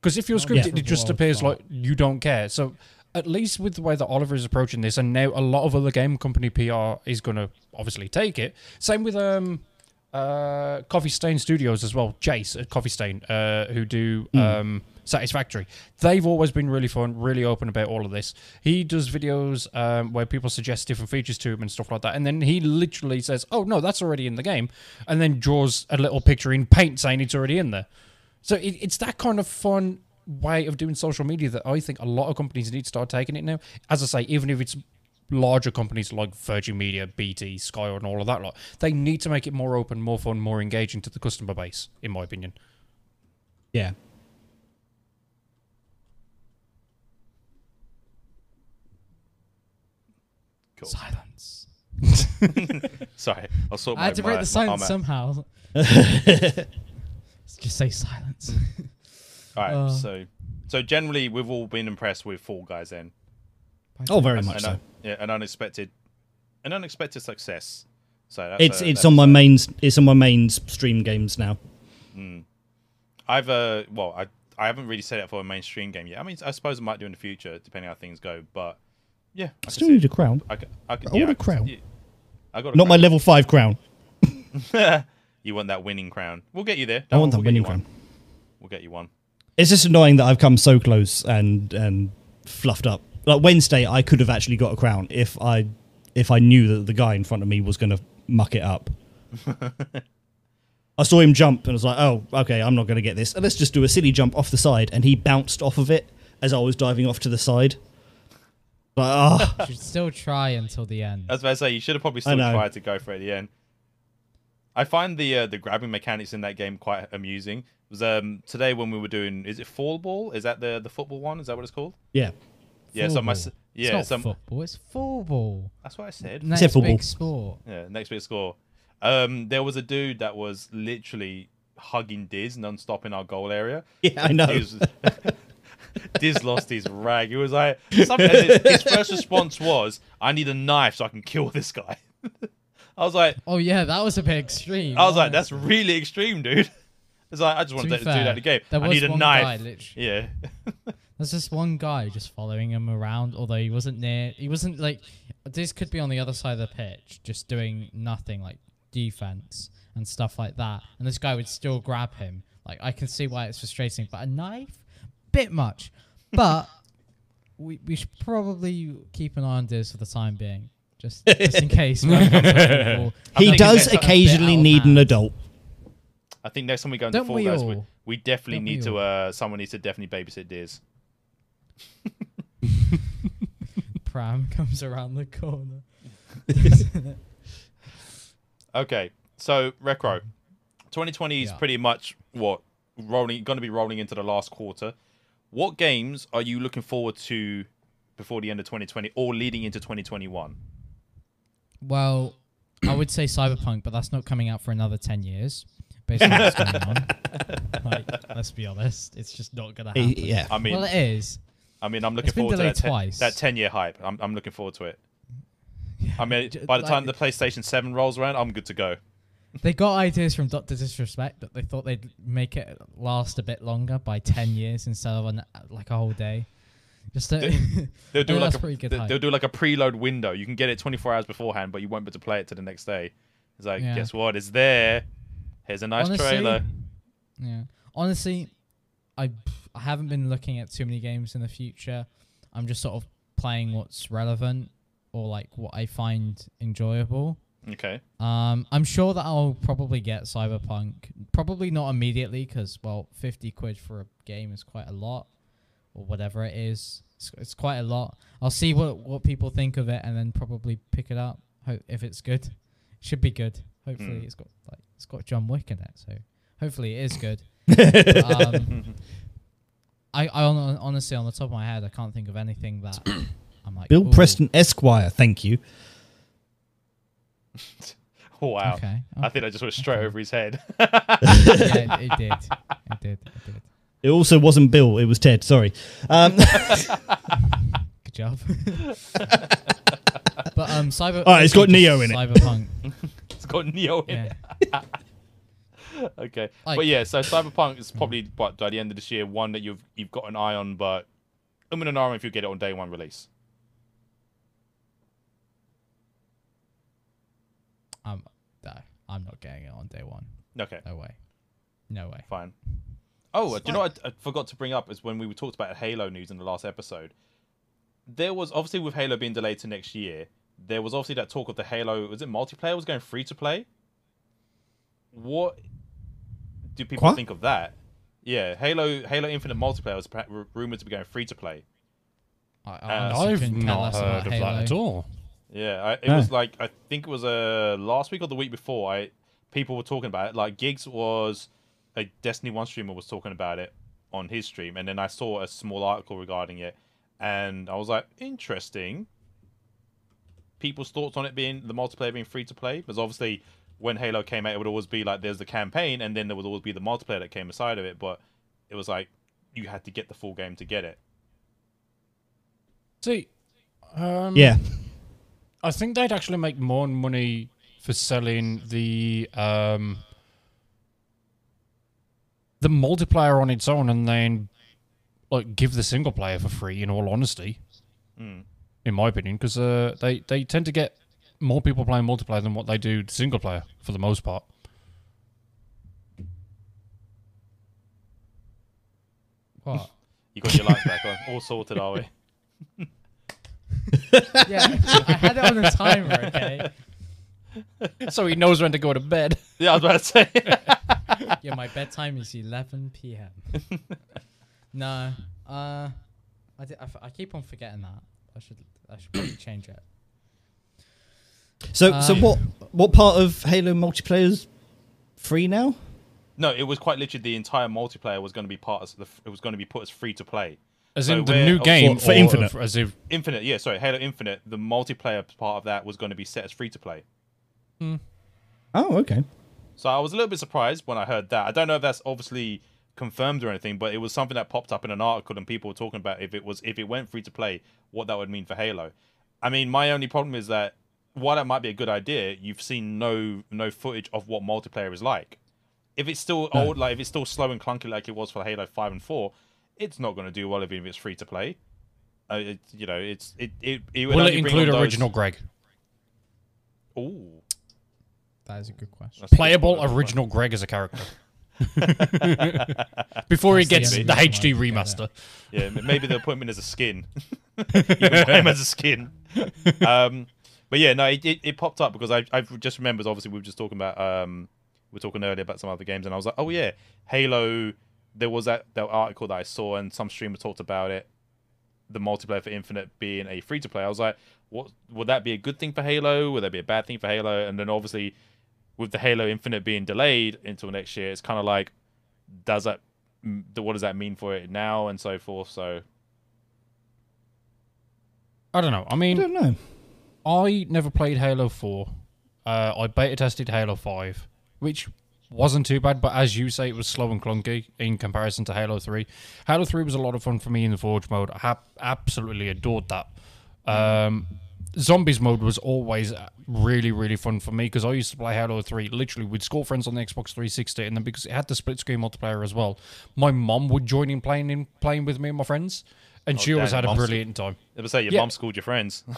Because if you're scripted, yeah. it just appears like you don't care. So at least with the way that Oliver is approaching this, and now a lot of other game company PR is going to obviously take it. Same with um, uh, Coffee Stain Studios as well. Jace at Coffee Stain, uh, who do um, Satisfactory. They've always been really fun, really open about all of this. He does videos um, where people suggest different features to him and stuff like that, and then he literally says, "Oh no, that's already in the game," and then draws a little picture in Paint saying it's already in there. So it, it's that kind of fun way of doing social media that I think a lot of companies need to start taking it now. As I say, even if it's larger companies like Virgin Media, BT, Sky, and all of that lot, they need to make it more open, more fun, more engaging to the customer base, in my opinion. Yeah. Cool. Silence. Sorry, I'll sort I had to break my, the silence my- somehow. Just say silence. All right, Uh. so so generally we've all been impressed with Fall Guys then. Oh, very An- much an, so. yeah, an unexpected, an unexpected success. So that's It's a- it's that's on my a- main it's on my main stream games now. Hmm. I've uh well I I haven't really set it for a mainstream game yet. I mean I suppose I might do in the future depending how things go. But yeah, I Still need it. a crown. I, can- I, can- I yeah, want a crown. yeah. I got a Not my level five crown. you want that winning crown? We'll get you there. I want that We'll you winning one. crown. We'll get you one. It's just annoying that I've come so close and and fluffed up. Like Wednesday, I could have actually got a crown if I if I knew that the guy in front of me was going to muck it up. I saw him jump and I was like, "Oh, okay, I'm not going to get this. And let's just do a silly jump off the side." And he bounced off of it as I was diving off to the side. But ah, You should still try until the end. I was about to say you should have probably still tried to go for it at the end. I find the uh, the grabbing mechanics in that game quite amusing. It was um today when we were doing is it fall ball? Is that the the football one? Is that what it's called? yeah, Yeah, so my s- yeah, it's so not football. It's football. that's what I said. Next football. big sport. Yeah, next big score. Um, there was a dude that was literally hugging Diz non-stop in our goal area. yeah, I know. He was- Diz lost his rag. He was like, some, and his his first response was, "I need a knife so I can kill this guy." I was like, Oh yeah, that was a bit extreme. I was like, that's really extreme, dude. It's like I just To wanted be to, do that fair, in the game. there I was need a one guy, knife. literally- yeah, There's just one guy just following him around, although he wasn't near. He wasn't like. This could be on the other side of the pitch, just doing nothing like defense and stuff like that. And this guy would still grab him. Like I can see why it's frustrating, but a knife, bit much. But we we should probably keep an eye on this for the time being, just just in case. when it comes to football, he does that's a bit occasionally need an adult. I think next time we go into Don't Fall we Guys, we, all? we definitely Don't need we to. all? Uh, someone needs to definitely babysit Diz. pram comes around the corner. Okay, so Rekro, 2020 is Yeah. pretty much what rolling going to be rolling into the last quarter. What games are you looking forward to before the end of 2020 or leading into 2021? Well, I would say Cyberpunk, but that's not coming out for another ten years. Based on what's going on, like, let's be honest, it's just not gonna happen. yeah. I mean, well, it is. I mean, I'm looking forward to that, ten, that 10 year hype. I'm, I'm looking forward to it. I mean, by the like- time the PlayStation 7 rolls around, I'm good to go. They got ideas from Doctor Disrespect that they thought they'd make it last a bit longer by ten years instead of an, like a whole day. Just uh, to, They'll do like a good they, they'll do like a preload window. You can get it 24 hours beforehand, but you won't be able to play it to the next day. It's like, Yeah. guess what? It's there. Here's a nice Honestly, trailer. Yeah. Honestly, I I haven't been looking at too many games in the future. I'm just sort of playing what's relevant or like what I find enjoyable. Okay. Um, I'm sure that I'll probably get Cyberpunk. Probably not immediately because well, 50 quid for a game is quite a lot, or whatever it is. It's, it's quite a lot. I'll see what what people think of it and then probably pick it up. Hope if it's good, it should be good. Hopefully, Hmm. it's got like it's got John Wick in it, so hopefully it is good. um, I, I honestly, on the top of my head, I can't think of anything that I'm like. Bill "Ooh, Preston Esquire, thank you. wow. Okay. I think I just went straight Okay. over his head. yeah, it, it did. It did. It did. It also wasn't Bill, it was Ted. Sorry. Um, Good job. but um, cyber. Alright, it's got Neo in it. Cyberpunk. it's got Neo in Yeah. it. Okay. Like- but yeah, so Cyberpunk is probably what by the end of this year one that you've you've got an eye on, but I'm in an arm if you get it on day one release. Um, no, I'm not getting it on day one. Okay. No way. No way. Fine. Oh, do you know what I, I forgot to bring up is when we talked about Halo news in the last episode. There was obviously with Halo being delayed to next year, there was obviously that talk of the Halo. Was it multiplayer was going free to play? What do people What? think of that? Yeah, Halo Halo Infinite multiplayer was pra- rumored to be going free to play. I, I Uh, honestly I've couldn't care not less heard of Halo. that at all. Yeah, I, it No. was like I think it was uh, last week or the week before. I people were talking about it. Like Gigs was a Destiny One streamer was talking about it on his stream, and then I saw a small article regarding it, and I was like, interesting. People's thoughts on it being the multiplayer being free to play, because obviously when Halo came out, it would always be like there's the campaign, and then there would always be the multiplayer that came aside of it. But it was like you had to get the full game to get it. See, um, yeah. I think they'd actually make more money for selling the um, the multiplayer on its own, and then like give the single player for free. In all honesty, Mm. in my opinion, because uh, they they tend to get more people playing multiplayer than what they do single player for the most part. What? You got your lights back on, all sorted, are we? yeah, I had it on a timer. Okay. so he knows when to go to bed. Yeah, I was about to say. Yeah, my bedtime is 11 p.m. no, uh, I, di- I, f- I keep on forgetting that. I should I should probably change it. So, so Um, what? What part of Halo multiplayer is free now? No, it was quite literally the entire multiplayer was going to be part of the. It was going to be put as free to play. As So in the new game for- for or Infinite. As if Infinite, yeah, sorry, Halo Infinite. The multiplayer part of that was going to be set as free to play. Hmm. Oh, okay. So I was a little bit surprised when I heard that. I don't know if that's obviously confirmed or anything, but it was something that popped up in an article and people were talking about if it was if it went free to play, what that would mean for Halo. I mean, my only problem is that while that might be a good idea, you've seen no no footage of what multiplayer is like. If it's still No. old, like if it's still slow and clunky like it was for Halo Five and Four, it's not going to do well if it's free to play. Uh, it, you know, it's it it, it would will it include on those- original Greg? Ooh, That is a good question. that's a good Playable original Greg as a character. Before he gets the the HD reason why I get remaster. Yeah, m- maybe they'll put him as a skin. you can buy him as a skin. Um, but yeah, no, it, it, it popped up because I I just remembered. Obviously, we were just talking about um, we were talking earlier about some other games, and I was like, oh yeah, Halo. There was that that article that I saw, and some streamer talked about it. the multiplayer for Infinite being a free to play. I was like, what would that be a good thing for Halo? Would that be a bad thing for Halo? And then obviously, with the Halo Infinite being delayed until next year, it's kind of like, does that, what does that mean for it now and so forth? So I don't know. I mean, I don't know. I never played Halo 4. Uh, I beta tested Halo 5, which wasn't too bad, but as you say, it was slow and clunky in comparison to Halo 3. Halo 3 was a lot of fun for me in the Forge mode. I ha- absolutely adored that. Um, Zombies mode was always really, really fun for me because I used to play Halo 3 literally with school friends on the Xbox 360, and then because it had the split screen multiplayer as well, my mom would join in playing in playing with me and my friends, and Oh, she always had a brilliant time. I would say your Yeah. mum schooled your friends.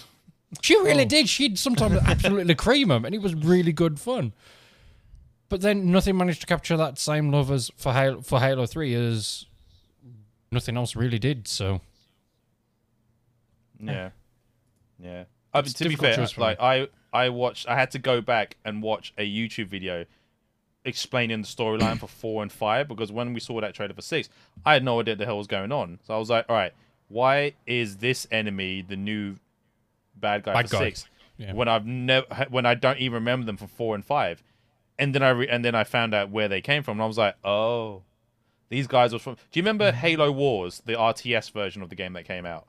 She really oh. did. She'd sometimes absolutely cream them, and it was really good fun. But then nothing managed to capture that same love as for Halo, for Halo Three as nothing else really did. So Yeah, yeah. I mean, to be fair, like I, I watched. I had to go back and watch a YouTube video explaining the storyline for four and five because when we saw that trailer for six, I had no idea what the hell was going on. So I was like, all right, why is this enemy the new bad guy Bad for guy. six Yeah. when I've never when I don't even remember them for four and five, and then I re- and then I found out where they came from, and I was like, oh. These guys were from. Do you remember Halo Wars, the RTS version of the game that came out?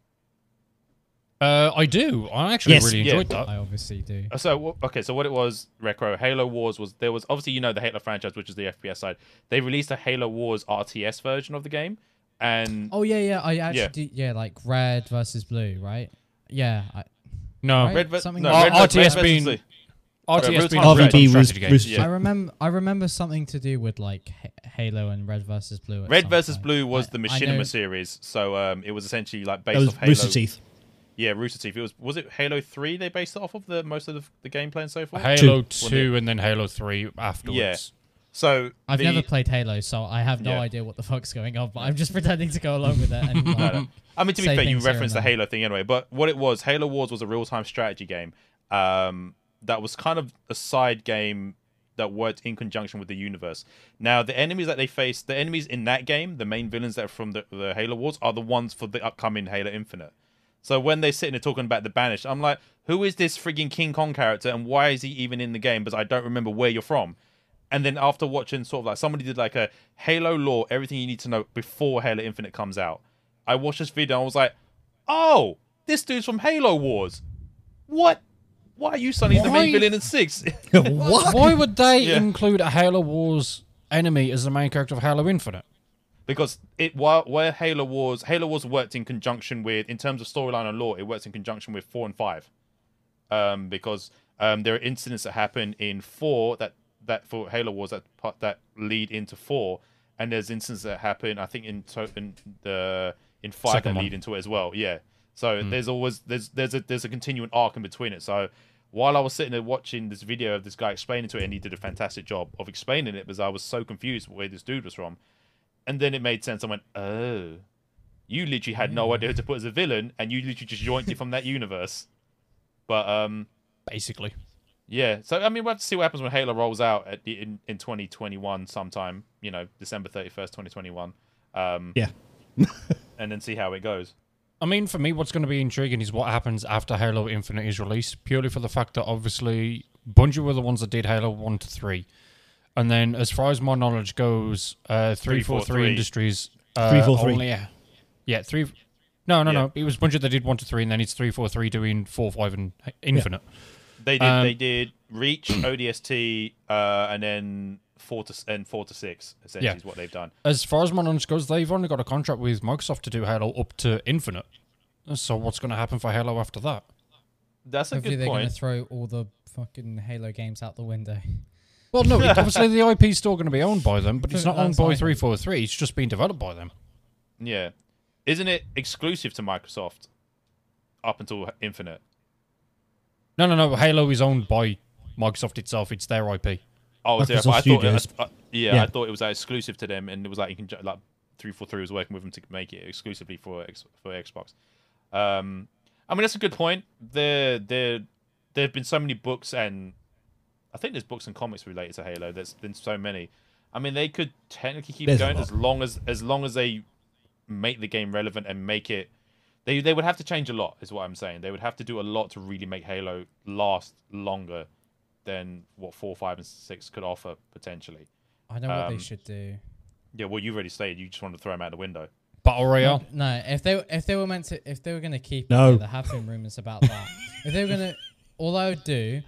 uh, I do. I actually Yes. really Yeah. enjoyed that. I obviously do. Uh, So okay, so what it was, Rekro Halo Wars was there was obviously you know the Halo franchise, which is the FPS side. They released a Halo Wars RTS version of the game, and Oh yeah, yeah. I actually Yeah. do. Yeah, like red versus blue, right? Yeah. I, No, Right? Red, ver- something no, like- Red, RTS Red being- RTS Real being time a RVD was strategy game. Yeah. I remember. I remember something to do with like H- Halo and red versus blue. Red versus point. Blue was I- the I Machinima series, so um, it was essentially like based That off Halo. Rooster Teeth. Yeah, Rooster Teeth. It was was it Halo Three? They based it off of the most of the, the gameplay and so forth. Halo Two. Two and then Halo Three afterwards. So I've the- never played Halo, so I have no Yeah. idea what the fuck's going on. But I'm just pretending to go along with it. And, No, like, no. I mean, to be fair, you referenced the. Halo thing anyway. But what it was, Halo Wars was a real-time strategy game um, that was kind of a side game that worked in conjunction with the universe. Now, the enemies that they face, the enemies in that game, the main villains that are from the, the Halo Wars, are the ones for the upcoming Halo Infinite. So when they're sitting there talking about the Banished, I'm like, who is this frigging King Kong character, and why is he even in the game? Because I don't remember where you're from. And then after watching sort of like somebody did like a Halo lore, everything you need to know before Halo Infinite comes out. I watched this video and I was like, oh, this dude's from Halo Wars. What? Why are you suddenly the main villain in six? what? Why would they Yeah. include a Halo Wars enemy as the main character of Halo Infinite? because it while where Halo Wars Halo Wars worked in conjunction with in terms of storyline and lore, it works in conjunction with four and five. Um, because um, there are incidents that happen in four that that for Halo Wars that part that lead into four, and there's instances that happen I think in to, in the in five Second that one. lead into it as well. Yeah. So there's always there's there's a there's a continuing arc in between it. So while I was sitting there watching this video of this guy explaining to it, and he did a fantastic job of explaining it because I was so confused where this dude was from and then it made sense. I went, oh, you literally had no idea who to put as a villain, and you literally just joined it from that universe. But um, Basically, yeah. So I mean, we'll have to see what happens when Halo rolls out at the, in in 2021 sometime. You know, December 31st, 2021. Um, Yeah. and then see how it goes. I mean, for me, what's going to be intriguing is what happens after Halo Infinite is released, purely for the fact that obviously Bungie were the ones that did Halo 1 to 3. And then, as far as my knowledge goes, uh, 343 343. Industries. Uh, 343. Only, yeah, yeah, 3. No, no, Yeah. no. It was Bungie that did 1 to 3, and then it's 343 doing 4, 5, and Infinite. They did. Um, they did Reach, ODST, uh, and then four to and four to six. Essentially, Yeah. is what they've done. As far as my knowledge goes, they've only got a contract with Microsoft to do Halo up to Infinite. So, what's going to happen for Halo after that? That's a hopefully good they're going to throw all the fucking Halo games out the window. Well, no, obviously the IP is still going to be owned by them, but it's not owned That's by 343. It's just being developed by them. Yeah, isn't it exclusive to Microsoft up until Infinite? No, no, no. Halo is owned by Microsoft itself. It's their IP. Oh, so Microsoft I thought, Studios. I, I- yeah, Yeah. I thought it was uh, exclusive to them, and it was like you can like three four three was working with them to make it exclusively for for Xbox. Um, I mean that's a good point. There, there, there have been so many books, and I think there's books and comics related to Halo. There's been so many. I mean, they could technically keep There's going as long as as long as they make the game relevant and make it They they would have to change a lot, is what I'm saying. They would have to do a lot to really make Halo last longer than what four, five, and six could offer potentially. I know what Um, they should do. Yeah, well, you've already stated you just want to throw them out the window. Battle Royale. No, if they if they were meant to if they were gonna keep No. yeah, there have been rumors about that. if they were gonna, all I would do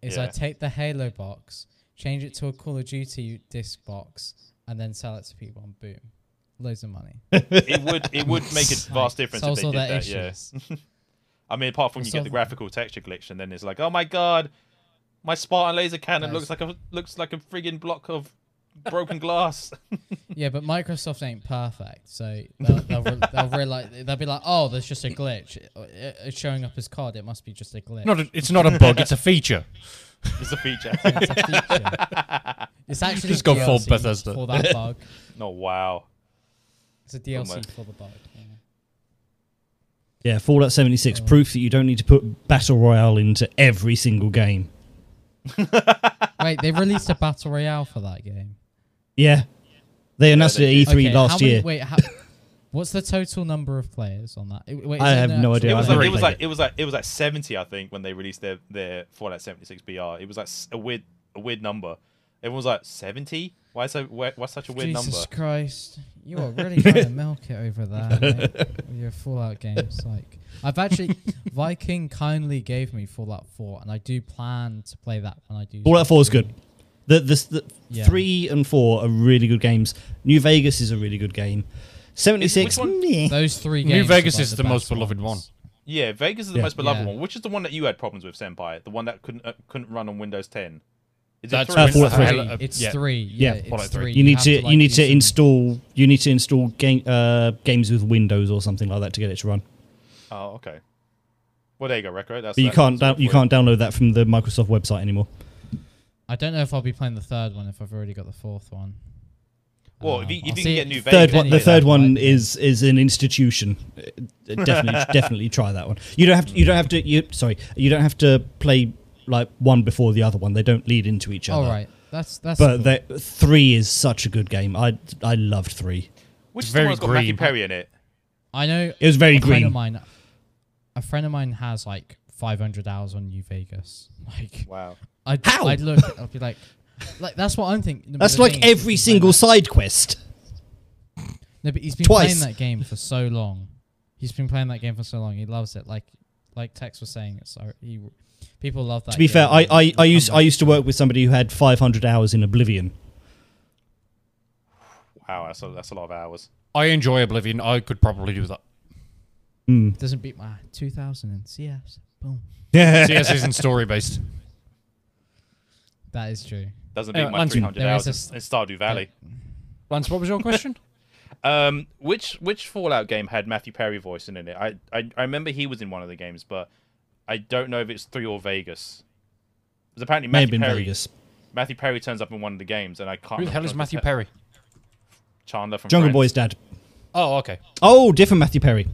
is Yeah. I'd take the Halo box, change it to a Call of Duty disc box, and then sell it to people, and boom, loads of money. It would it would make a vast difference if they did their that. Yeah. I mean, apart from Well, you get the so- graphical texture glitch, and then it's like, oh my god, my Spartan laser cannon Nice. looks like a looks like a friggin' block of broken glass. Yeah, but Microsoft ain't perfect, so they'll they'll, re- they'll realize they'll be like, oh, there's just a glitch. It- it- It's showing up as COD. It must be just a glitch. Not a, it's not a bug, it's a feature. it's a feature. it's a feature. It's actually Just go full Bethesda. for that bug. oh wow. It's a DLC my- for the bug. Yeah. Yeah, Fallout 76, Oh. proof that you don't need to put Battle Royale into every single game. Wait, they released a battle royale for that game. Yeah. They announced they it at. E3 Okay, last many- year. wait, how, what's the total number of players on that? Wait, I have no idea. It was haven't like it was like it. it was like it was like seventy, I think, when they released their their Fallout seventy six BR. It was like s- a weird a weird number. Everyone was like seventy. Why so? Why, what's such a weird Jesus number? Jesus Christ, you are really trying to milk it over there mate, with your Fallout games. Like, I've actually Viking kindly gave me Fallout Four, and I do plan to play that when I do. Fallout 4 is good. The, the, the Yeah. 3 and 4 are really good games. New Vegas is a really good game. 76, Which one- meh. Those three games. New Vegas like, is the most beloved ones. Yeah, Vegas is the Yeah. most beloved Yeah. one. Which is the one that you had problems with, Senpai? The one that couldn't uh, couldn't run on Windows 10. Is That's it three? Uh, when- Fallout uh, three. Uh, It's yeah. three. Yeah, Yeah, it's three. three. you need have to, like, you need do to some- install you need to install game uh, games with Windows or something like that to get it to run. Oh, okay. Well, there you go, Rekro. That's But you that- can't that's down, you can't download that from the Microsoft website anymore. I don't know if I'll be playing the third one if I've already got the fourth one. Well, Um, if you, I'll if you see can it- get New Vegas, Third one, the Anyway, third that one might- is is an institution. Uh, definitely, definitely try that one. You don't have to. You don't have to. You sorry. You don't have to play like one before the other one. They don't lead into each other. All right, that's that's. But cool. that three is such a good game. I I loved three. which is very the one that's got Matthew green. Perry in it. I know It was very a friend of green. mine. A friend of mine has like 500 hours on New Vegas. Like, Wow. I'd, How? I'd look, I'd be like, like that's what I'm thinking. No, but That's the like is, he's every been single playing side quest. that- No, but he's been twice. playing that game for so long. He's been playing that game for so long. He loves it. Like, like Tex was saying, it's so he. People love that. To be game fair, I, I, I used I used to work with somebody who had 500 hours in Oblivion. Wow, that's a, that's a lot of hours. I enjoy Oblivion. I could probably do that. Mm. doesn't beat my 2000 in CS. Boom. CS isn't story based. That is true. Doesn't Yeah, beat my Lance, 300 hours a in Stardew Valley. Lance, what was your question? Um, which which Fallout game had Matthew Perry voicing in it? I, I I remember he was in one of the games, but I don't know if it's three or Vegas. Because apparently May have Matthew been Perry Vegas. Matthew Perry turns up in one of the games, and I can't. Who the hell is if Matthew it's Perry? Chandler from Jungle Friends. Boy's dad. Oh, okay. Oh, different Matthew Perry.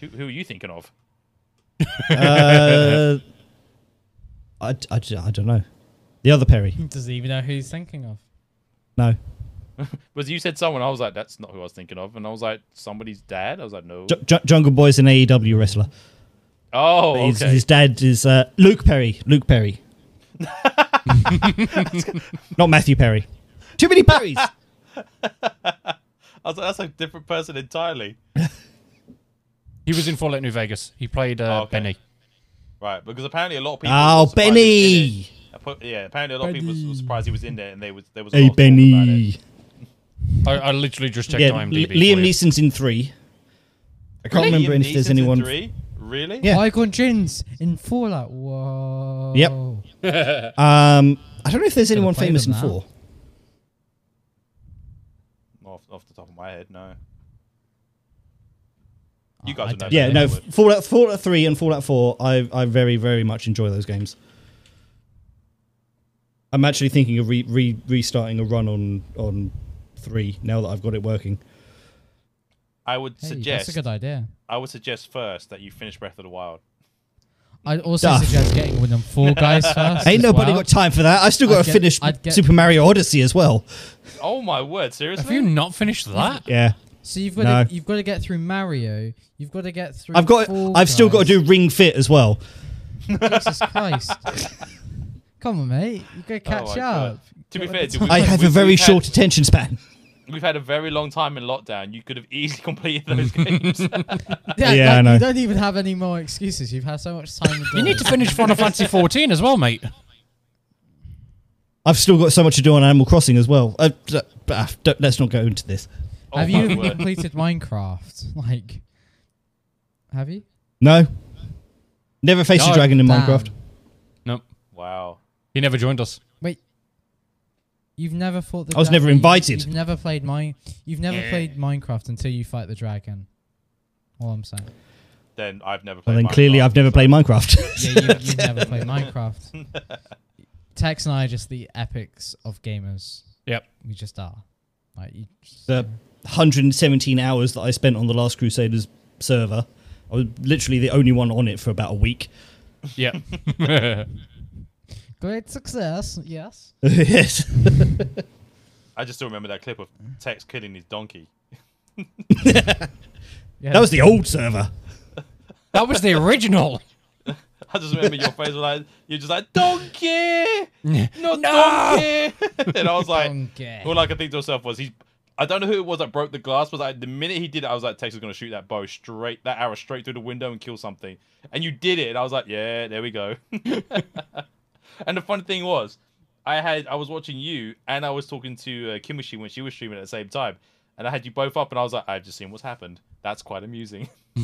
Who, who are you thinking of? Uh, I, I, I don't know. The other Perry. Does he even know who he's thinking of? No. Was you said someone? I was like, that's not who I was thinking of, and I was like, somebody's dad. I was like, no. J- J- Jungle Boy's an AEW wrestler. Oh, But his, his dad is uh, Luke Perry. Luke Perry. Not Matthew Perry. Too many Perrys. I was like, that's a different person entirely. He was in Fallout New Vegas. He played uh, Oh, okay. Benny. Right, because apparently a lot of people. oh, were surprised he was in Benny. put- Yeah, apparently a lot of people were surprised he was in there, and they was there was. a Hey, lot of talk about it. Benny. I, I literally just checked Yeah, IMDb. L- Liam you. Neeson's in three. I can't Liam remember if there's Neeson's in anyone. Three? Really? Yeah. Icon Jins in Fallout. Whoa. Yep. Um, I don't know if there's anyone play famous in them now. four. Off, off the top of my head, no. You Oh, guys I would know. don't Yeah, that, no, I would. Fallout, Fallout 3 and Fallout 4, I, I very, very much enjoy those games. I'm actually thinking of re, re, restarting a run on, on 3 now that I've got it working. I would Hey, suggest. that's a good idea. I would suggest first that you finish Breath of the Wild. I'd also Duh. suggest getting with them Fall Guys first. Ain't nobody well. got time for that. I still got to finish I'd get- Super Mario Odyssey as well. Oh my word! Seriously? Have you not finished that? Yeah. So you've got No. to you've got to get through Mario. You've got to get through. I've got. Fall I've still got to do Ring Fit as well. Jesus Christ! Come on, mate. You got to catch Oh my God. up. To be fair, do we- I have a we've- very we've had- short attention span. We've had a very long time in lockdown. You could have easily completed those games. Yeah, Yeah, I know. You don't even have any more excuses. You've had so much time. You need to finish Final Fantasy 14 as well, mate. I've still got so much to do on Animal Crossing as well. Uh, d- uh, don't- let's not go into this. Oh Have you word. completed Minecraft? Like, have you? No. Never faced a dragon in Damn. Minecraft. Nope. Wow. He never joined us. Wait. You've never fought the. I was dra- never invited. You've never played mine. You've never Yeah. played Minecraft until you fight the dragon. All I'm saying. Then I've never Well, played. then clearly Minecraft. I've never played Minecraft. Yeah, you, you've never played Minecraft. Tex and I are just the epics of gamers. Yep. We just are. Like you. Just, the 117 hours that I spent on the Last Crusaders server, I was literally the only one on it for about a week. Yep. Great success. Yes. yes. I just still remember that clip of Tex killing his donkey. Yeah. That was the old server. that was the original. I just remember your face was like you're just like donkey, not No! donkey, and I was like, Donkey. all I could think to myself was he's. I don't know who it was that broke the glass, but like the minute he did it, I was like, Tex is gonna shoot that bow straight, that arrow straight through the window and kill something. And you did it, and I was like, yeah, there we go. And the funny thing was, I had I was watching you and I was talking to uh, Kimishi when she was streaming at the same time, and I had you both up, and I was like, I've just seen what's happened. That's quite amusing.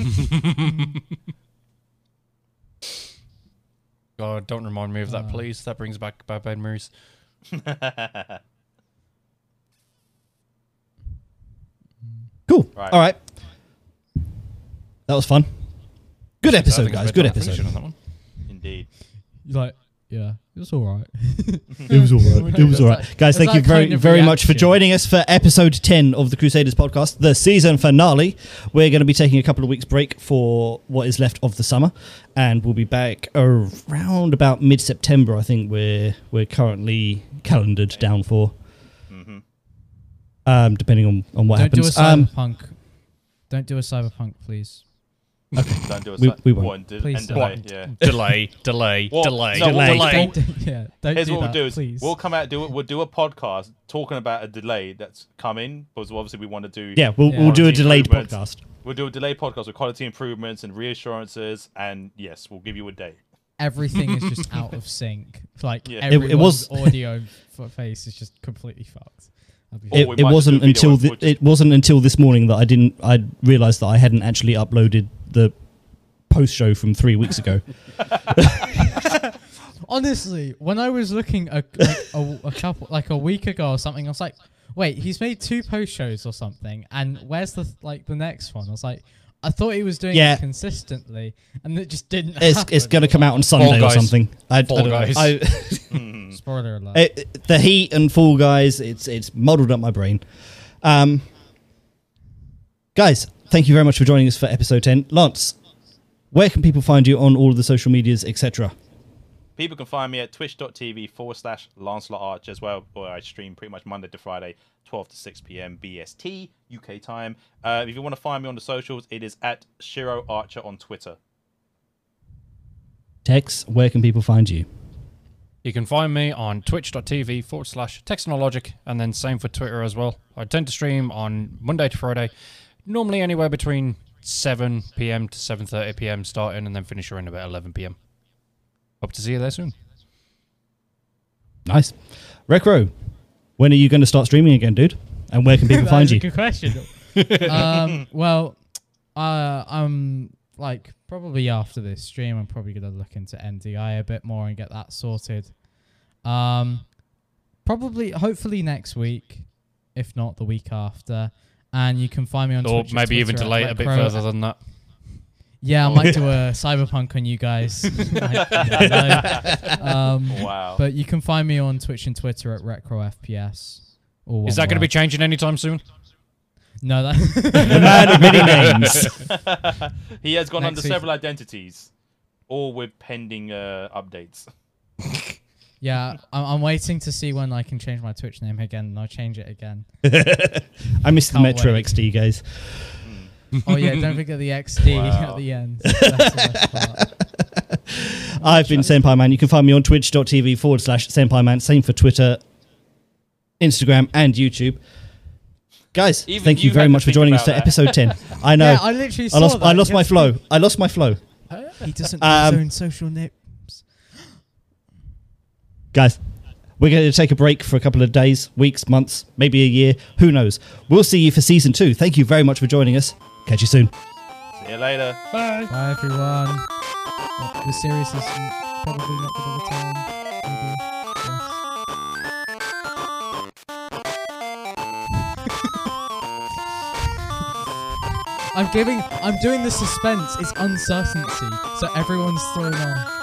God, don't remind me of that, Uh. please. That brings back bad memories. Cool. Right. All right. That was fun. Good episode, guys. Good time I finished episode. on that one. Indeed. You're like, yeah, it was all right. It was all right. It was all right. Guys, Was thank you very, very much for joining us for episode 10 of the Crusaders podcast, the season finale. We're going to be taking a couple of weeks break for what is left of the summer, and we'll be back around about mid September, I think we're, we're currently calendared down for, hmm um, depending on, on what Don't do a happens. Um, cyberpunk. Don't do a cyberpunk, please. Don't do a We- we won't. what, and de- Please and don't. delay. Yeah. delay, delay, Well, delay, no, what delay. Don't, yeah, don't Here's do what that, we'll do is please. we'll come out do it. We'll do a podcast talking about a delay that's coming because obviously we want to do. yeah, we'll, Yeah. we'll do a Quality delayed improvements. podcast. We'll do a delayed podcast with quality improvements and reassurances, and yes, we'll give you a date. Everything is just out of sync. Like Yeah. It- it everyone's was- audio f- face is just completely fucked. That'd be Or It, we it might just wasn't video until of- thi- we'll just- it wasn't until this morning that I didn't I realized that I hadn't actually uploaded the post show from three weeks ago. Honestly, when I was looking a, like a, a couple like a week ago or something, I was like, wait, he's made two post shows or something, and where's the like the next one? I was like, I thought he was doing Yeah. it consistently, and it just didn't. It's happen. it's going to come out on Sunday or Guys. something. I, I Fall don't know. Guys. I- Mhm. Spoiler alert. it, the heat and Fall Guys. It's it's muddled up my brain. Um, guys, thank you very much for joining us for episode ten. Lance, where can people find you on all of the social medias, etc.? People can find me at twitch.tv forward slash Lancelot Arch as well, where I stream pretty much Monday to Friday, 12 to 6 p.m. BST, UK time. Uh, if you want to find me on the socials, it is at Shiro Archer on Twitter. Tex, where can people find you? You can find me on twitch.tv forward slash technologic and then same for Twitter as well. I tend to stream on Monday to Friday, normally anywhere between 7 p.m. to 7.30 p.m. starting and then finish around about 11 p.m. Hope to see you there soon. Nice, Rekro. When are you going to start streaming again, dude? And where can people find is a you? Good question. um, well, uh, I'm like probably after this stream, I'm probably gonna look into NDI a bit more and get that sorted. Um, probably, hopefully next week, if not the week after. And you can find me on Or Twitch, maybe even delay it a bit further than that. Yeah, I might do a cyberpunk on you guys. I- I don't um, Wow. but you can find me on Twitch and Twitter at RekroFPS. All Is that going to be changing anytime soon? No, that the man of many names. he has gone Next under week. several identities, all with pending uh, updates. Yeah, I'm, I'm waiting to see when I can change my Twitch name again, and I'll change it again. I missed the Metro wait. XD guys. Oh yeah, don't forget the XD Wow. at the end. The. I've been Senpai Man. You can find me on twitch.tv forward slash Senpai Man. Same for Twitter, Instagram, and YouTube. Guys, Even thank you you very much for joining us about to that. episode 10. I know. Yeah, I literally I saw lost, that. I lost You my flow. I lost my flow. He doesn't know Um, his own social names. Guys, we're going to take a break for a couple of days, weeks, months, maybe a year. Who knows? We'll see you for season two. Thank you very much for joining us. Catch you soon. See you later. Bye. Bye everyone. The series is probably not going to return. Maybe. Yes. I'm giving. I'm doing the suspense. It's uncertainty, so everyone's thrown off.